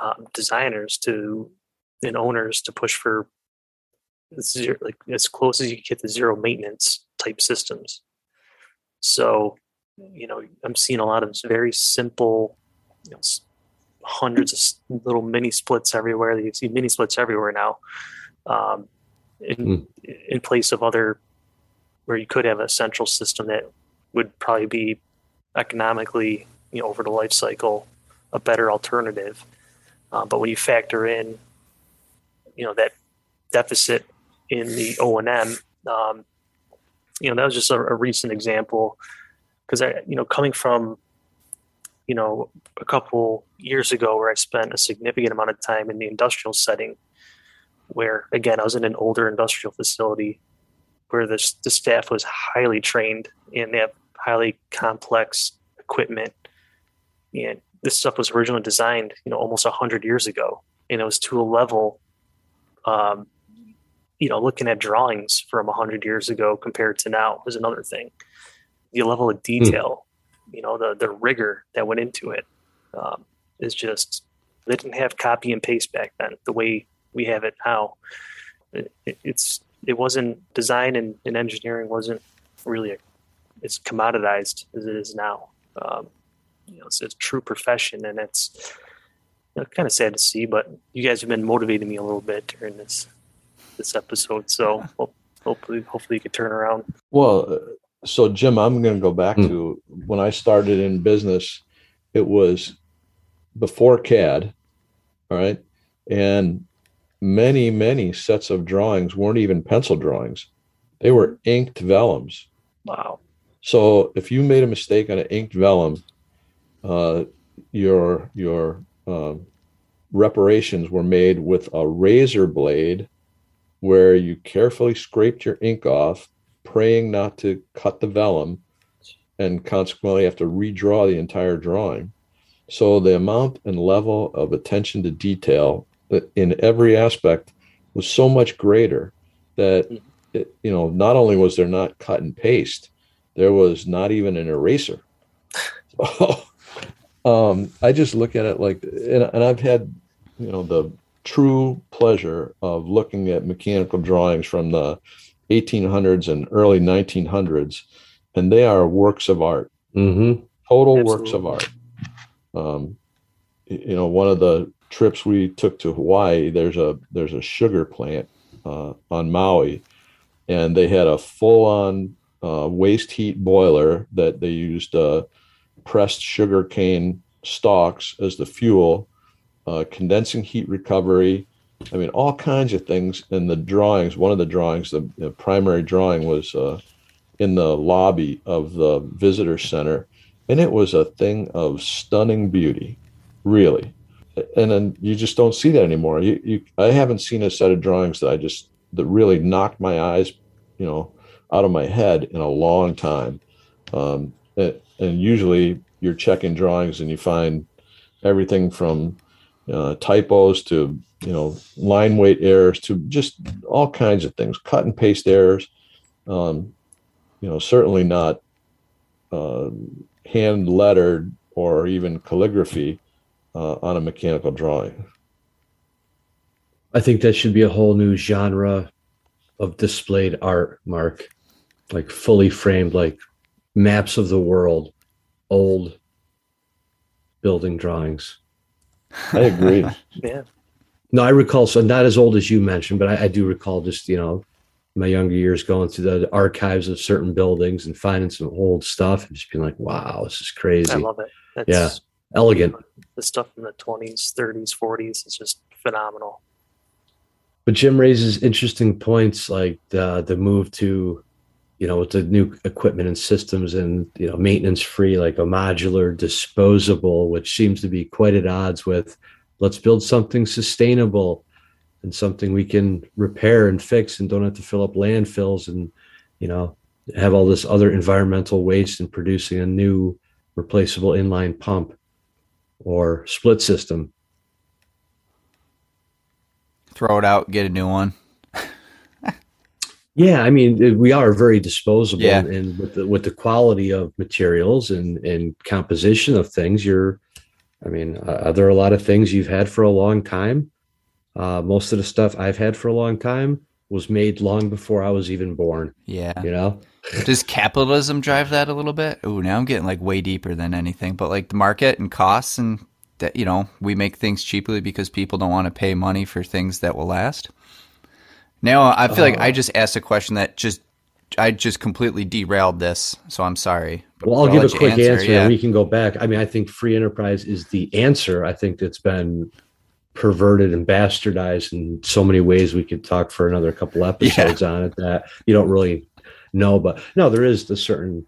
um, designers to and owners to push for zero, like as close as you can get to zero maintenance type systems. So you know i'm seeing a lot of very simple you know, hundreds of little mini splits everywhere. You see mini splits everywhere now um, in, in place of other where you could have a central system that would probably be economically, you know, over the life cycle, a better alternative. Uh, but when you factor in, you know, that deficit in the O and M, um, you know, that was just a, a recent example because I, you know, coming from, you know, a couple years ago where I spent a significant amount of time in the industrial setting, where again I was in an older industrial facility where the, the staff was highly trained and they have highly complex equipment. And this stuff was originally designed you know almost 100 years ago. And it was to a level um, you know looking at drawings from 100 years ago compared to now is another thing. The level of detail you know the the rigor that went into it um, is just they didn't have copy and paste back then the way we have it now. It, it- it's it wasn't design and, and engineering wasn't really a, it's commoditized as it is now um, you know it's a true profession and it's you know, kind of sad to see but you guys have been motivating me a little bit during this this episode so ho- hopefully hopefully you can turn around Well, uh, so Jim, I'm going to go back Hmm. to when I started in business. It was before CAD, all right, and many many sets of drawings weren't even pencil drawings; they were inked vellums. wow So if you made a mistake on an inked vellum, uh, your your um, reparations were made with a razor blade, where you carefully scraped your ink off, praying not to cut the vellum, and consequently have to redraw the entire drawing. So the amount and level of attention to detail in every aspect was so much greater that it, you know not only was there not cut and paste there was not even an eraser so, um, i just look at it like and, and i've had you know the true pleasure of looking at mechanical drawings from the 1800s and early 1900s and they are works of art Mm-hmm. total works of art. Um, you know, one of the trips we took to Hawaii, there's a there's a sugar plant uh, on Maui, and they had a full-on uh, waste heat boiler that they used uh, pressed sugar cane stalks as the fuel, uh, condensing heat recovery. I mean, all kinds of things. in the drawings, one of the drawings, the, the primary drawing was uh, in the lobby of the visitor center, and it was a thing of stunning beauty, really. And then you just don't see that anymore. You, you, I haven't seen a set of drawings that I just that really knocked my eyes, you know, out of my head in a long time. Um, and, and usually you're checking drawings and you find everything from uh, typos to you know line weight errors to just all kinds of things, cut and paste errors. Um, you know, certainly not uh, hand lettered or even calligraphy uh, on a mechanical drawing. I think that should be a whole new genre of displayed art, Mark, like fully framed, like maps of the world, old building drawings. I agree. yeah. No, I recall, so not as old as you mentioned, but I, I do recall just, you know, my younger years going through the archives of certain buildings and finding some old stuff and just being like, wow, this is crazy. I love it. That's, yeah. Elegant. The stuff from the 20s, 30s, 40s is just phenomenal. But Jim raises interesting points like the, the move to, you know, with the new equipment and systems and, you know, maintenance free, like a modular disposable, which seems to be quite at odds with let's build something sustainable and something we can repair and fix and don't have to fill up landfills and you know have all this other environmental waste in producing a new replaceable inline pump or split system. Throw it out get a new one yeah i mean we are very disposable yeah. and with the, with the quality of materials and and composition of things you're i mean uh, are there a lot of things you've had for a long time uh, most of the stuff I've had for a long time was made long before I was even born. Yeah. You know? Does capitalism drive that a little bit? Oh, now I'm getting like way deeper than anything, but like the market and costs and that, you know, we make things cheaply because people don't want to pay money for things that will last. Now, I feel uh, like I uh. just asked a question that just I just completely derailed this, so I'm sorry. Well, I'll, I'll give a quick answer, answer yeah. and we can go back. I mean, I think free enterprise is the answer. I think that's been perverted and bastardized in so many ways we could talk for another couple episodes yeah. on it that you don't really know but no there is the certain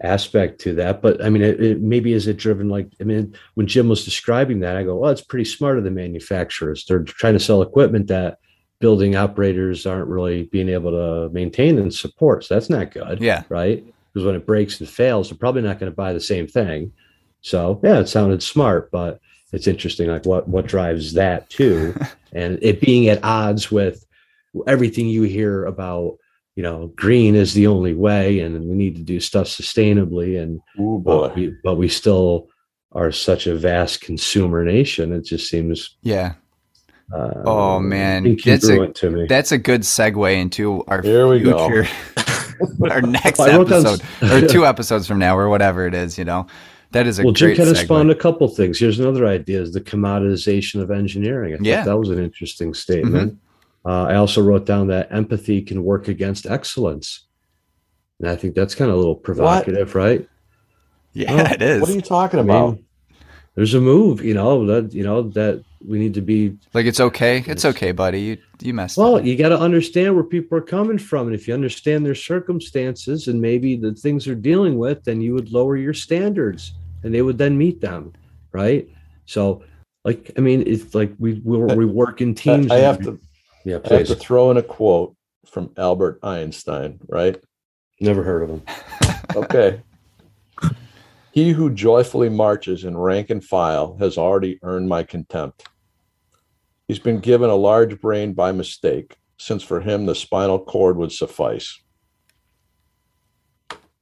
aspect to that but i mean it, it, maybe is it driven like i mean when jim was describing that i go well it's pretty smart of the manufacturers they're trying to sell equipment that building operators aren't really being able to maintain and support so that's not good yeah. right? Because when it breaks and fails they're probably not going to buy the same thing. So yeah it sounded smart but it's interesting like what what drives that too? And it being at odds with everything you hear about you know green is the only way and we need to do stuff sustainably and Ooh, but, we, but we still are such a vast consumer nation it just seems yeah uh, oh man that's a, to me. that's a good segue into our Here we future go. our next episode down, or two episodes from now or whatever it is you know that is a great segue well. Jim kind of spawned a couple things. Here's another idea: is the commoditization of engineering. I yeah, that was an interesting statement. Mm-hmm. Uh, I also wrote down that empathy can work against excellence, and I think that's kind of a little provocative, what? right? Yeah, it is. What are you talking about? I mean, there's a move, you know that you know that we need to be like it's okay, it's okay, buddy. You you messed up. well. Up. You got to understand where people are coming from, and if you understand their circumstances and maybe the things they're dealing with, then you would lower your standards and they would then meet them, right? So, like, I mean, it's like we we, we work in teams. I, I have to, yeah, please. I have to throw in a quote from Albert Einstein, right? Never heard of him. okay. He who joyfully marches in rank and file has already earned my contempt. He's been given a large brain by mistake, since for him the spinal cord would suffice.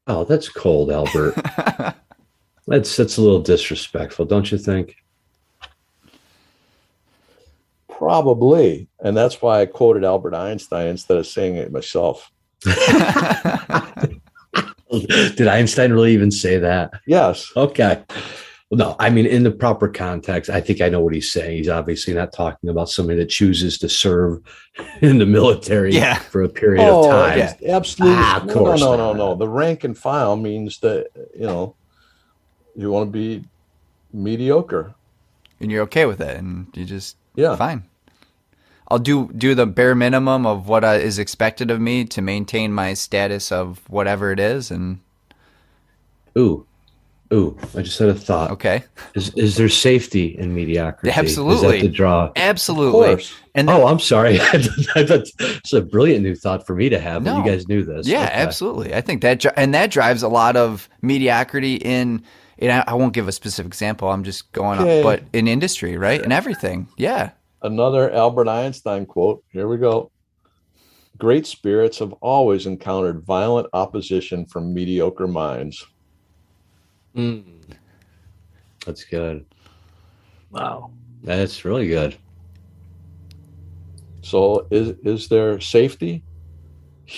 Oh, that's cold, Albert. That's that's a little disrespectful, don't you think? Probably, and that's why I quoted Albert Einstein instead of saying it myself. Did Einstein really even say that? Yes. Okay. Well, no, I mean, in the proper context, I think I know what he's saying. He's obviously not talking about somebody that chooses to serve in the military Yeah. for a period of time. yeah. absolutely. Ah, of no, course no, no, not. no, no. The rank and file means that you know you want to be mediocre. and you're okay with it, and you just Yeah. fine. I'll do do the bare minimum of what uh, is expected of me to maintain my status of whatever it is, and Ooh, ooh, I just had a thought. okay, Is, is there safety in mediocrity? Absolutely. Is Absolutely. that the draw? Absolutely. course. And Oh, I'm sorry. I thought it's a brilliant new thought for me to have. No. you guys knew this. Yeah, Okay. absolutely. I think that and that drives a lot of mediocrity in. And I, I won't give a specific example. I'm just going Okay. up, but in industry, right, and everything. Yeah, Another Albert Einstein quote. Here we go. Great spirits have always encountered violent opposition from mediocre minds. Mm. That's good. Wow. That's really good. So is is there safety?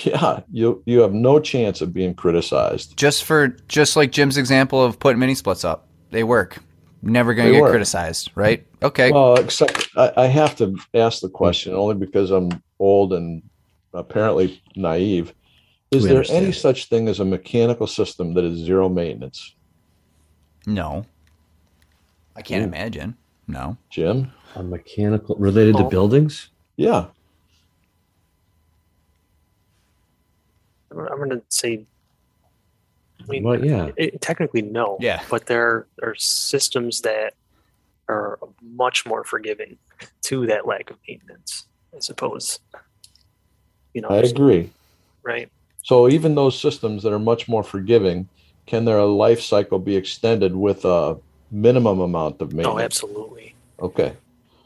Yeah, you you have no chance of being criticized. just for just like Jim's example of putting mini splits up, they work. Never going to They get work. criticized, right? Okay, Well, except I, I have to ask the question only because I'm old and apparently naive. Is We there understand. any such thing as a mechanical system that is zero maintenance? No, I can't Ooh. imagine. No, Jim? A mechanical related to Oh. buildings? Yeah. I'm, I'm going to say. I mean, Well, yeah. it, technically no. Yeah. But there are systems that are much more forgiving to that lack of maintenance, I suppose. You know, I agree. right? So even those systems that are much more forgiving, can their life cycle be extended with a minimum amount of oh, maintenance? Oh, absolutely. Okay.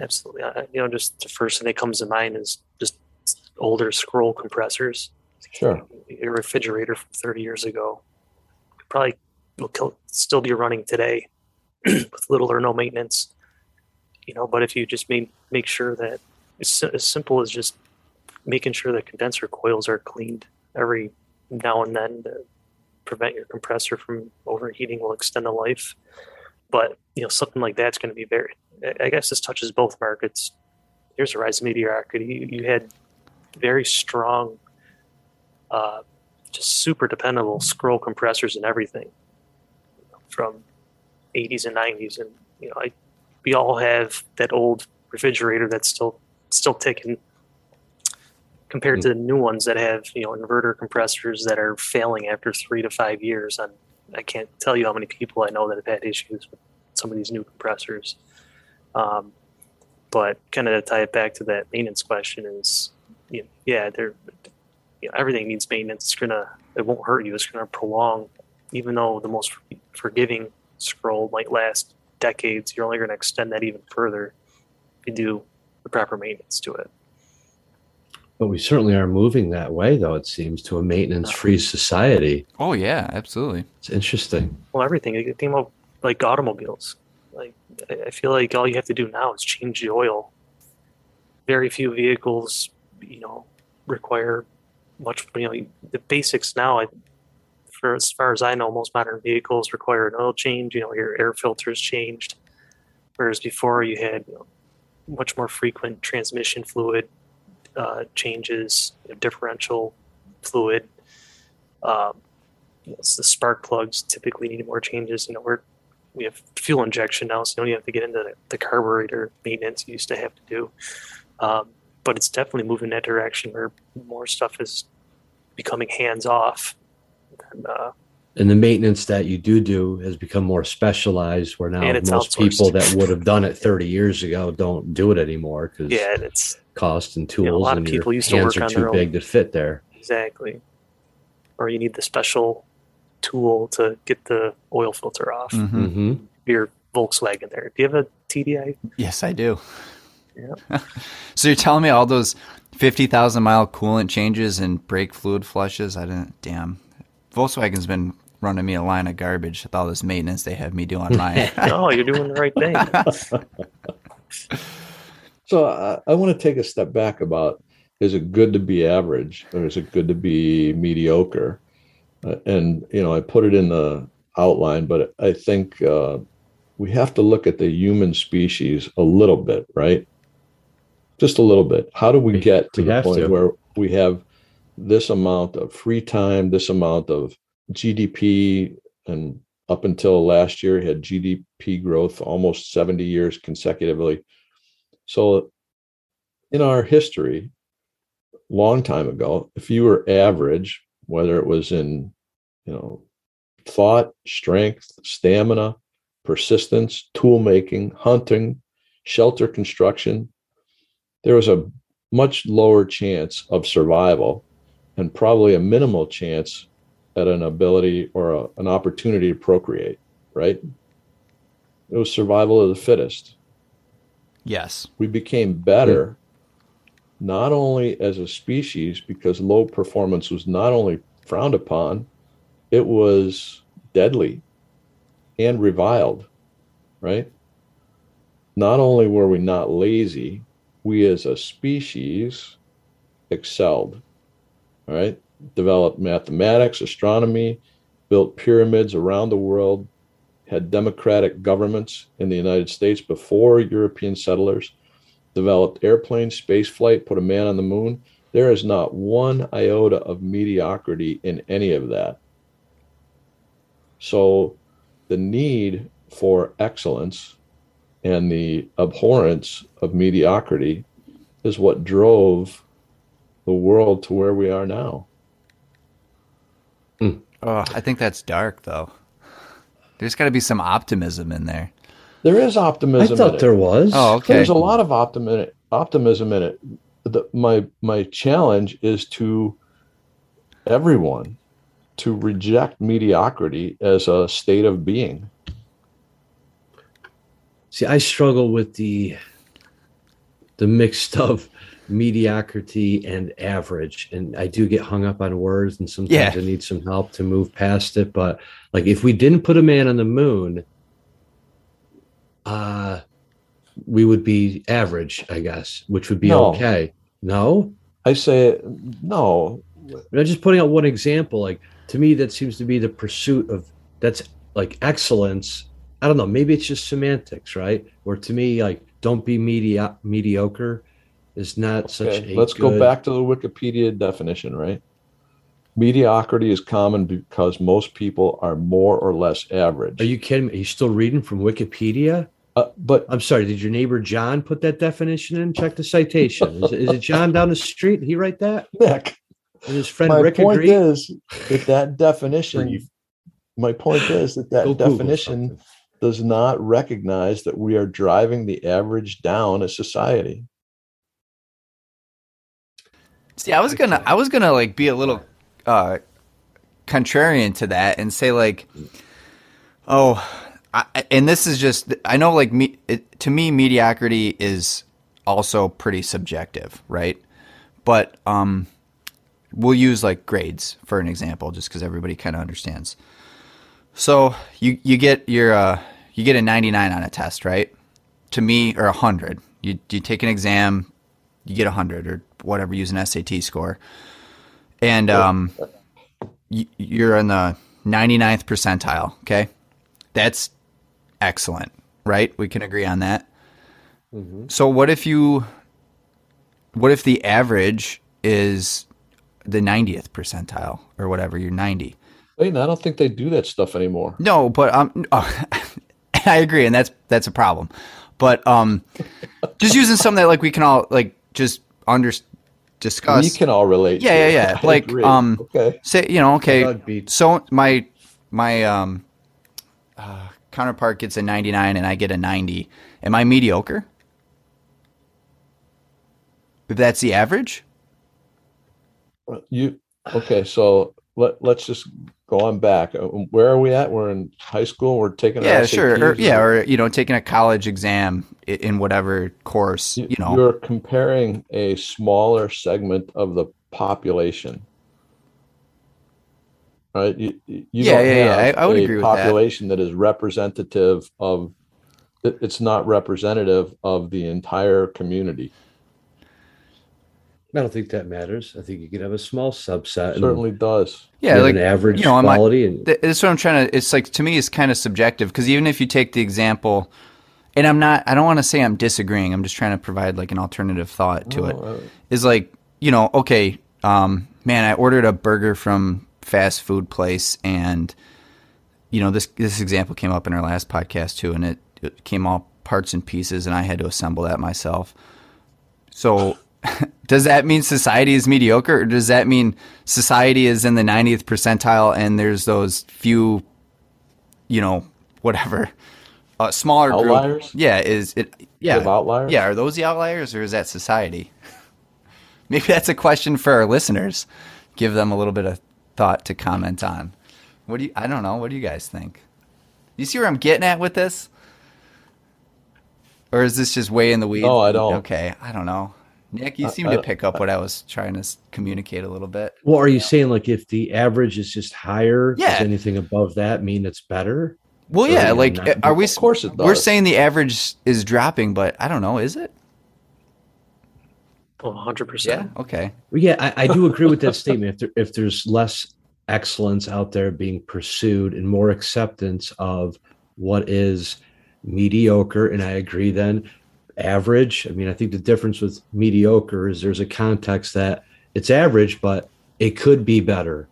Absolutely. I, you know, just the first thing that comes to mind is just older scroll compressors. Sure. A refrigerator from 30 years ago probably will kill, still be running today with little or no maintenance. You know, but if you just make make sure that it's as simple as just making sure the condenser coils are cleaned every now and then to prevent your compressor from overheating will extend the life. But you know, something like that's going to be very. I- guess this touches both markets. Here's a rise of. You, you had very strong, uh, just super dependable scroll compressors and everything from 80s and 90s, and you know, I we all have that old refrigerator that's still still ticking compared to the new ones that have you know inverter compressors that are failing after three to five years. And i can't tell you how many people i know that have had issues with some of these new compressors. Um, but kind of to tie it back to that maintenance question is you know, yeah they're you know, everything needs maintenance. It's gonna it won't hurt you. It's gonna prolong. Even though the most forgiving scroll might last decades you're only going to extend that even further if you do the proper maintenance to it But we certainly are moving that way, though, it seems, to a maintenance free society. oh yeah, absolutely. It's interesting. well everything you think about like automobiles like I- i feel like all you have to do now is change the oil very few vehicles you know require much you know the basics now I, for as far as i know most modern vehicles require an oil change you know your air filters changed whereas before you had you know, much more frequent transmission fluid uh, changes differential fluid um, you know, the spark plugs typically need more changes. You know, we're we have fuel injection now, so you don't even have to get into the, the carburetor maintenance you used to have to do. Um, but it's definitely moving in that direction where more stuff is becoming hands off. And, uh, And the maintenance that you do do has become more specialized, where now most outsourced. people that would have done it 30 years ago don't do it anymore because yeah, and it's cost and tools Yeah, a lot of and people used to hands work are on too their own. big to fit there. exactly. Or you need the special tool to get the oil filter off hmm hmm your Volkswagen. There, do you have a TDI? Yes, I do. Yeah. so you're telling me all those fifty thousand mile coolant changes and brake fluid flushes? I didn't. Damn, Volkswagen's been running me a line of garbage with all this maintenance they have me do on mine. No, you're doing the right thing. So I, I want to take a step back about is it good to be average or is it good to be mediocre? Uh, and you know, I put it in the outline, but I think uh, we have to look at the human species a little bit, right? Just a little bit. How do we get to we the point to. where we have this amount of free time, this amount of GDP, and up until last year, had GDP growth almost 70 years consecutively. So, in our history, long time ago, if you were average, whether it was in, you know, thought, strength, stamina, persistence, tool making, hunting, shelter construction, there was a much lower chance of survival and probably a minimal chance at an ability or a, an opportunity to procreate, right? It was survival of the fittest. Yes. We became better not only as a species because low performance was not only frowned upon, it was deadly and reviled, right? Not only were we not lazy, we as a species excelled, right? Developed mathematics, astronomy, built pyramids around the world, had democratic governments in the United States before European settlers, developed airplanes, space flight, put a man on the moon. There is not one iota of mediocrity in any of that. So the need for excellence and the abhorrence of mediocrity is what drove the world to where we are now. Oh, I think that's dark though. There's got to be some optimism in there. There is I optimism. in thought it. there was. Oh, okay. There's a lot of optimism optimism in it. The, my my challenge is to everyone to reject mediocrity as a state of being. See, I struggle with the the mixed of mediocrity and average, and I do get hung up on words, and sometimes Yeah. I need some help to move past it. But like, if we didn't put a man on the moon, uh, we would be average, I guess, which would be No. okay. No, I say no. I'm just putting out one example. Like to me, that seems to be the pursuit of that's like excellence. I don't know. Maybe it's just semantics, right? Or to me, like don't be media- mediocre is not such a. let's go back to the Wikipedia definition, right? Mediocrity is common because most people are more or less average. Are you kidding me? Are you still reading from Wikipedia? Uh, but I'm sorry. Did your neighbor John put that definition in? Check the citation. Is, it- is it John down the street? Did he write that? Nick, And his friend my Rick point agreed. is that that definition. My point is that that definition does not recognize that we are driving the average down as society. See, I was gonna, I was gonna like be a little uh, contrarian to that and say like, oh, I, and this is just, I know like me, it, to me, mediocrity is also pretty subjective, right? But um, we'll use like grades for an example, just because everybody kind of understands. So you you get your uh, you get a 99 on a test, right? To me, or a hundred. You you take an exam, you get a hundred or whatever, use an SAT score, and um, y- you're in the 99th percentile. Okay, that's excellent, right? We can agree on that. So what if you, what if the average is the 90th percentile or whatever? You're 90. Wait, I don't think they do that stuff anymore. No, but um, oh, I agree, and that's that's a problem. But um, just using something that like we can all like just under discuss. we can all relate. Yeah, to yeah, yeah. I Like, agree. um, okay, say you know okay so my my um uh, counterpart gets a 99 and i get a 90 am i mediocre if that's the average you okay? So let let's just go on back. Uh, Where are we at? We're in high school. We're taking yeah sure or, yeah or you know taking a college exam in whatever course you, know you're comparing a smaller segment of the population right you, you Yeah, yeah, yeah. I- I would agree with that. population that is representative of it's not representative of the entire community I don't think that matters. I think you could have a small subset. and Certainly does. Yeah, like an average you know, on my- quality. and That's what I'm trying to. It's like to me, it's kind of subjective because even if you take the example, and I'm not, I don't want to say I'm disagreeing. I'm just trying to provide like an alternative thought to it. uh, Is like you know, okay, um, man, I ordered a burger from fast food place, and you know this this example came up in our last podcast too, and it, it came all parts and pieces, and I had to assemble that myself. So. Does that mean society is mediocre, or does that mean society is in the 90th percentile and there's those few, you know, whatever, uh, smaller group? Outliers? Yeah, is it? Yeah, outliers? Yeah, are those the outliers, or is that society? Maybe that's a question for our listeners. Give them a little bit of thought to comment on. What do you? I don't know. What do you guys think? You see where I'm getting at with this? Or is this just way in the weeds? No, I don't. Okay, I don't know. Nick, you uh, seem I- to uh, pick up uh, what I was trying to communicate a little bit. well, are you saying like if the average is just higher, Yeah. does anything above that mean it's better? Well, Or, yeah, like, not- are we? Of course it We're saying the average is dropping, but I don't know. Is it? Oh, 100%. Yeah. Okay. Well, yeah, I, I do agree with that statement. If there, if there's less excellence out there being pursued and more acceptance of what is mediocre, and I agree then average. I mean, I think the difference with mediocre is there's a context that it's average, but it could be better.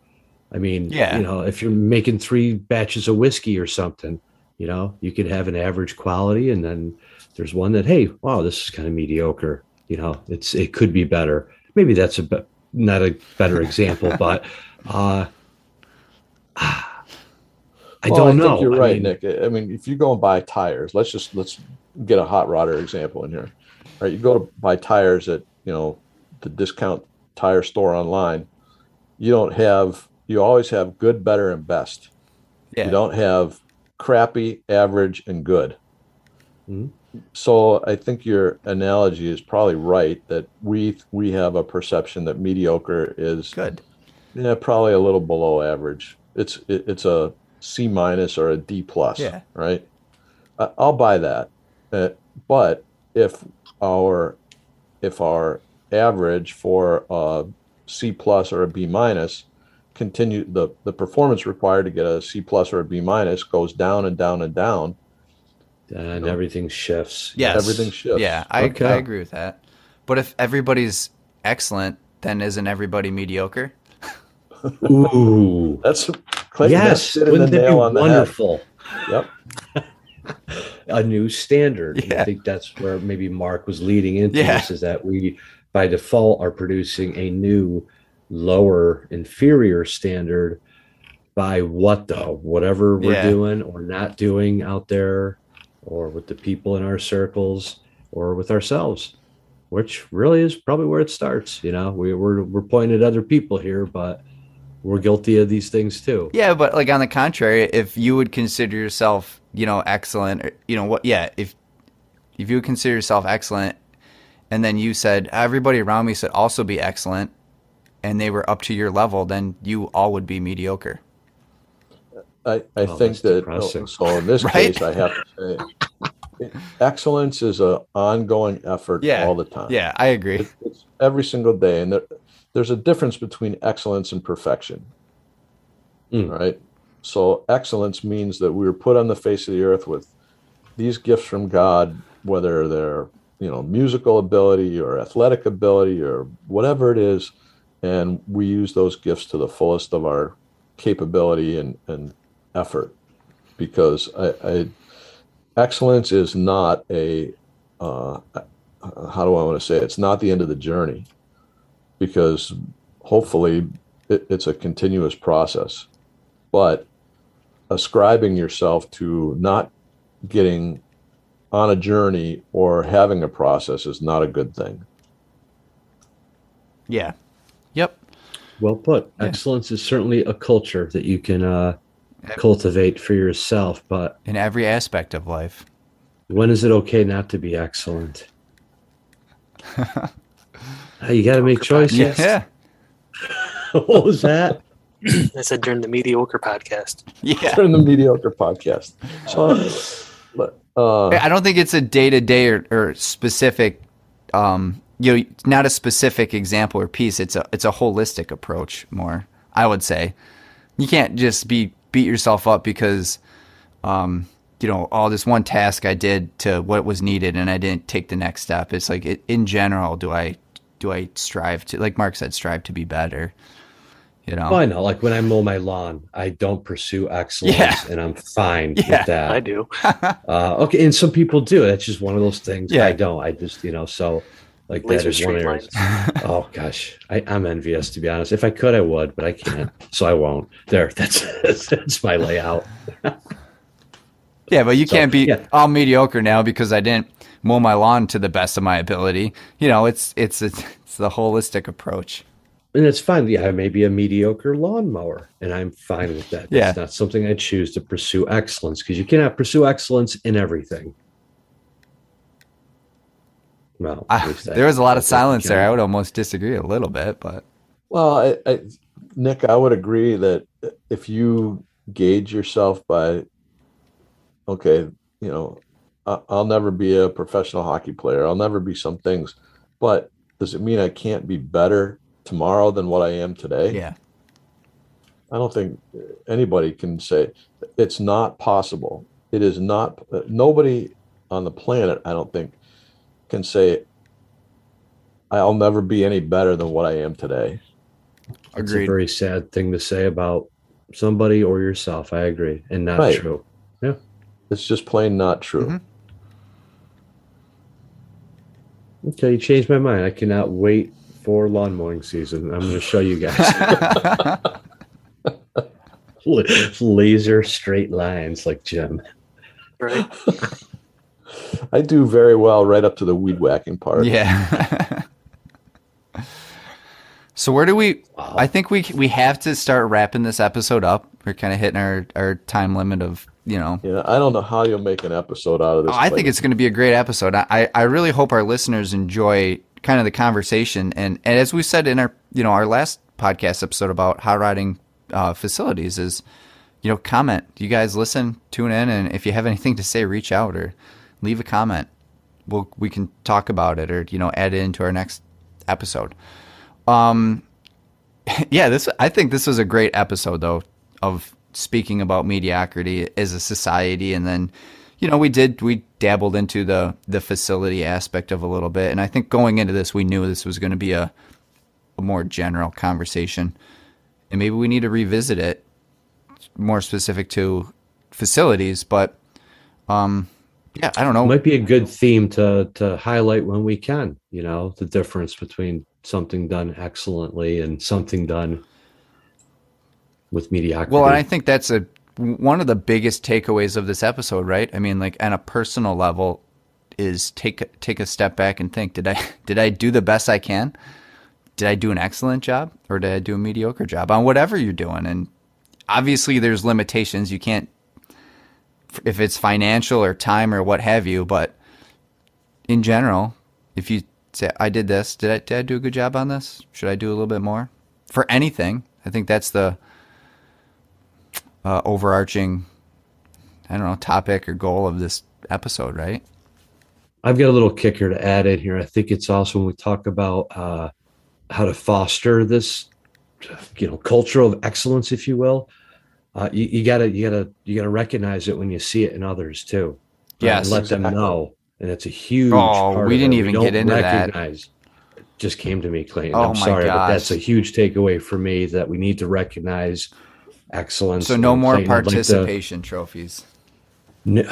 I mean, Yeah. you know, if you're making three batches of whiskey or something, you know, you could have an average quality, and then there's one that, hey, wow, this is kind of mediocre. You know, it's it could be better. Maybe that's a be- not a better example, but uh, I Well, don't I know. think you're I right, mean, Nick. I mean, if you go and buy tires, let's just let's get a hot rodder example in here. Right, you go to buy tires at you know the discount tire store online. You don't have you always have good, better, and best. Yeah. You don't have crappy, average, and good. Mhm. So I think your analogy is probably right that we we have a perception that mediocre is Good. yeah probably a little below average. It's it, it's a C minus or a D plus. Yeah. Right. I, I'll buy that. Uh, but if our if our average for a C plus or a B minus continue the the performance required to get a C plus or a B minus goes down and down and down. and everything shifts. Yes. Everything shifts. Yeah, I, Okay. I agree with that. But if everybody's excellent, then isn't everybody mediocre? Ooh. That's Clayton, that's yes. hitting Wouldn't that be on wonderful? Yep. a new standard. Yeah. I think that's where maybe Mark was leading into Yeah. this is that we by default are producing a new lower inferior standard by what the whatever we're Yeah. doing or not doing out there or with the people in our circles or with ourselves which really is probably where it starts you know we, we're we're pointing at other people here but we're guilty of these things too Yeah, but like on the contrary, if you would consider yourself, you know, excellent, or, you know what? Yeah, if if you consider yourself excellent, and then you said everybody around me should also be excellent, and they were up to your level, then you all would be mediocre. I, I Oh, think that depressing. so in this Right? case I have to say excellence is an ongoing effort Yeah. all the time. Yeah, I agree. It- it's every single day and there, there's a difference between excellence and perfection. Mm. Right? So excellence means that we were put on the face of the earth with these gifts from God, whether they're you know musical ability or athletic ability or whatever it is, and we use those gifts to the fullest of our capability and, and effort. Because I, I excellence is not a uh, how do I want to say it? It's not the end of the journey because hopefully it, it's a continuous process. But ascribing yourself to not getting on a journey or having a process is not a good thing. Yeah. Yep. Well put. Yeah. Excellence is certainly a culture that you can uh, cultivate for yourself. But In every aspect of life. when is it okay not to be excellent? You got to make choices. Yeah. what was that? I said during the mediocre podcast. Yeah. during the mediocre podcast. So, but, uh, I don't think it's a day to day or or specific um, you know, not a specific example or piece. It's a it's a holistic approach more. I would say you can't just be beat yourself up because um, you know all this one task I did to what was needed and I didn't take the next step. It's like it, in general, do I do I strive to like Mark said, strive to be better. You know, well, I know. Like when I mow my lawn, I don't pursue excellence, Yeah. and I'm fine Yeah, with that. I do. Uh, okay, and some people do. That's just one of those things. Yeah. I don't. I just you know so like Laser that is one straight area. lines. Oh gosh, I, I'm envious to be honest. If I could, I would, but I can't, so I won't. There, that's that's my layout. Yeah, but you So, can't be yeah. all mediocre now because I didn't mow my lawn to the best of my ability. You know, it's it's it's, it's the holistic approach. And it's fine. Yeah, I may be a mediocre lawnmower, and I'm fine with that. Yeah. It's not something I choose to pursue excellence because you cannot pursue excellence in everything. Well, ah, I, least I- there was a lot of silence there. I would almost disagree a little bit, but Well, I, I, Nick, I would agree that if you gauge yourself by, okay, you know, I- I'll never be a professional hockey player. I'll never be some things, but does it mean I can't be better tomorrow than what I am today? yeah, I don't think anybody can say it's not possible. It is not. Nobody on the planet, I don't think, can say I'll never be any better than what I am today. Agreed. It's a very sad thing to say about somebody or yourself. I agree, and not Right. true. Yeah. It's just plain not true. Mhm. Okay, you changed my mind. I cannot wait for lawn mowing season. I'm going to show you guys laser straight lines like Jim. Right. I do very well right up to the weed whacking part. yeah. so where do we? Wow. I think we we have to start wrapping this episode up. We're kind of hitting our our time limit of you know Yeah, I don't know how you'll make an episode out of this. Oh, I think it's going to be a great episode. I, I really hope our listeners enjoy kind of the conversation. And, and as we said in our, you know, our last podcast episode about hot riding uh, facilities is, you know, comment. You guys listen, tune in, and if you have anything to say, reach out or leave a comment. We'll, we can talk about it or, you know, add it into our next episode. Um, yeah, this, I think this was a great episode though of speaking about mediocrity as a society. And then, you know, we did, we dabbled into the, the facility aspect of a little bit. And I think going into this, we knew this was going to be a, a more general conversation and maybe we need to revisit it more specific to facilities, but, um, yeah, I don't know. It might be a good theme to to highlight when we can. You know, the difference between something done excellently and something done with mediocrity. Well, and I think that's a one of the biggest takeaways of this episode, right? I mean, like on a personal level, is take take a step back and think: Did I did I do the best I can? Did I do an excellent job, or did I do a mediocre job on whatever you're doing? And obviously, there's limitations. You can't if it's financial or time or what have you. But in general, if you say, "I did this," did I did I do a good job on this? Should I do a little bit more for anything? I think that's the uh, overarching, I don't know, topic or goal of this episode, right? I've got a little kicker to add in here. I think it's also when we talk about uh, how to foster this, you know, culture of excellence, if you will. Uh, you, you gotta, you gotta, you gotta recognize it when you see it in others too. Uh, Yes, and let them know. And it's a huge. Oh, we didn't even don't get into that. It just came to me, Clayton. Oh I'm sorry, but that's a huge takeaway for me that we need to recognize excellence. So no more Clayton, I'd like to- participation trophies. N-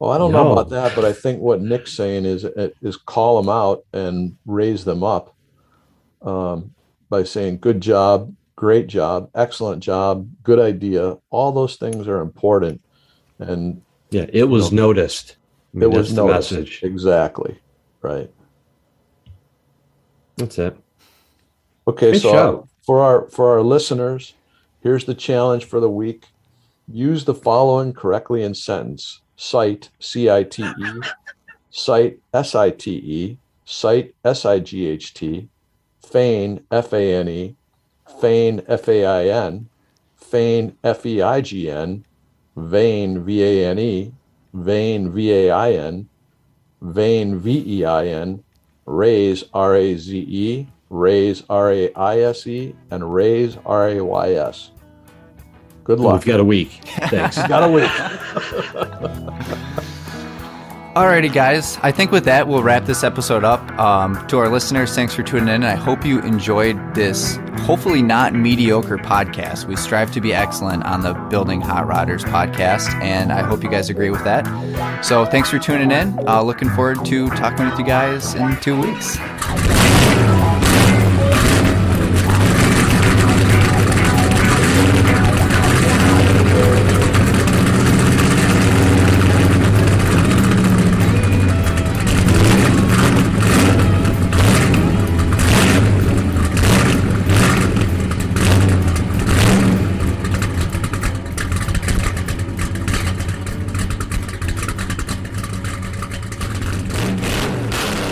Well, I don't know about that, but I think what Nick's saying is is call them out and raise them up um, by saying "good job," "great job," "excellent job," "good idea." All those things are important, and yeah, it was noticed. I mean, it was that's the noticed message. exactly right. That's it. Okay, Good so show. for our for our listeners, here's the challenge for the week. Use the following correctly in sentence. Cite C I T E, site S I T E, sight S I G H T, fane F A N E, fain F A I N, feign F E I G N, vane V A N E, vain V A I N, vein V E I N, Raze, R A Z E, Raise, R A I S E, and Rays, R A Y S. Good luck. We've got a week. Thanks. Got a week. Alrighty, guys. I think with that, we'll wrap this episode up. Um, to our listeners, thanks for tuning in. I hope you enjoyed this, hopefully not mediocre podcast. We strive to be excellent on the Building Hot Rodders podcast, and I hope you guys agree with that. So thanks for tuning in. Uh, looking forward to talking with you guys in two weeks.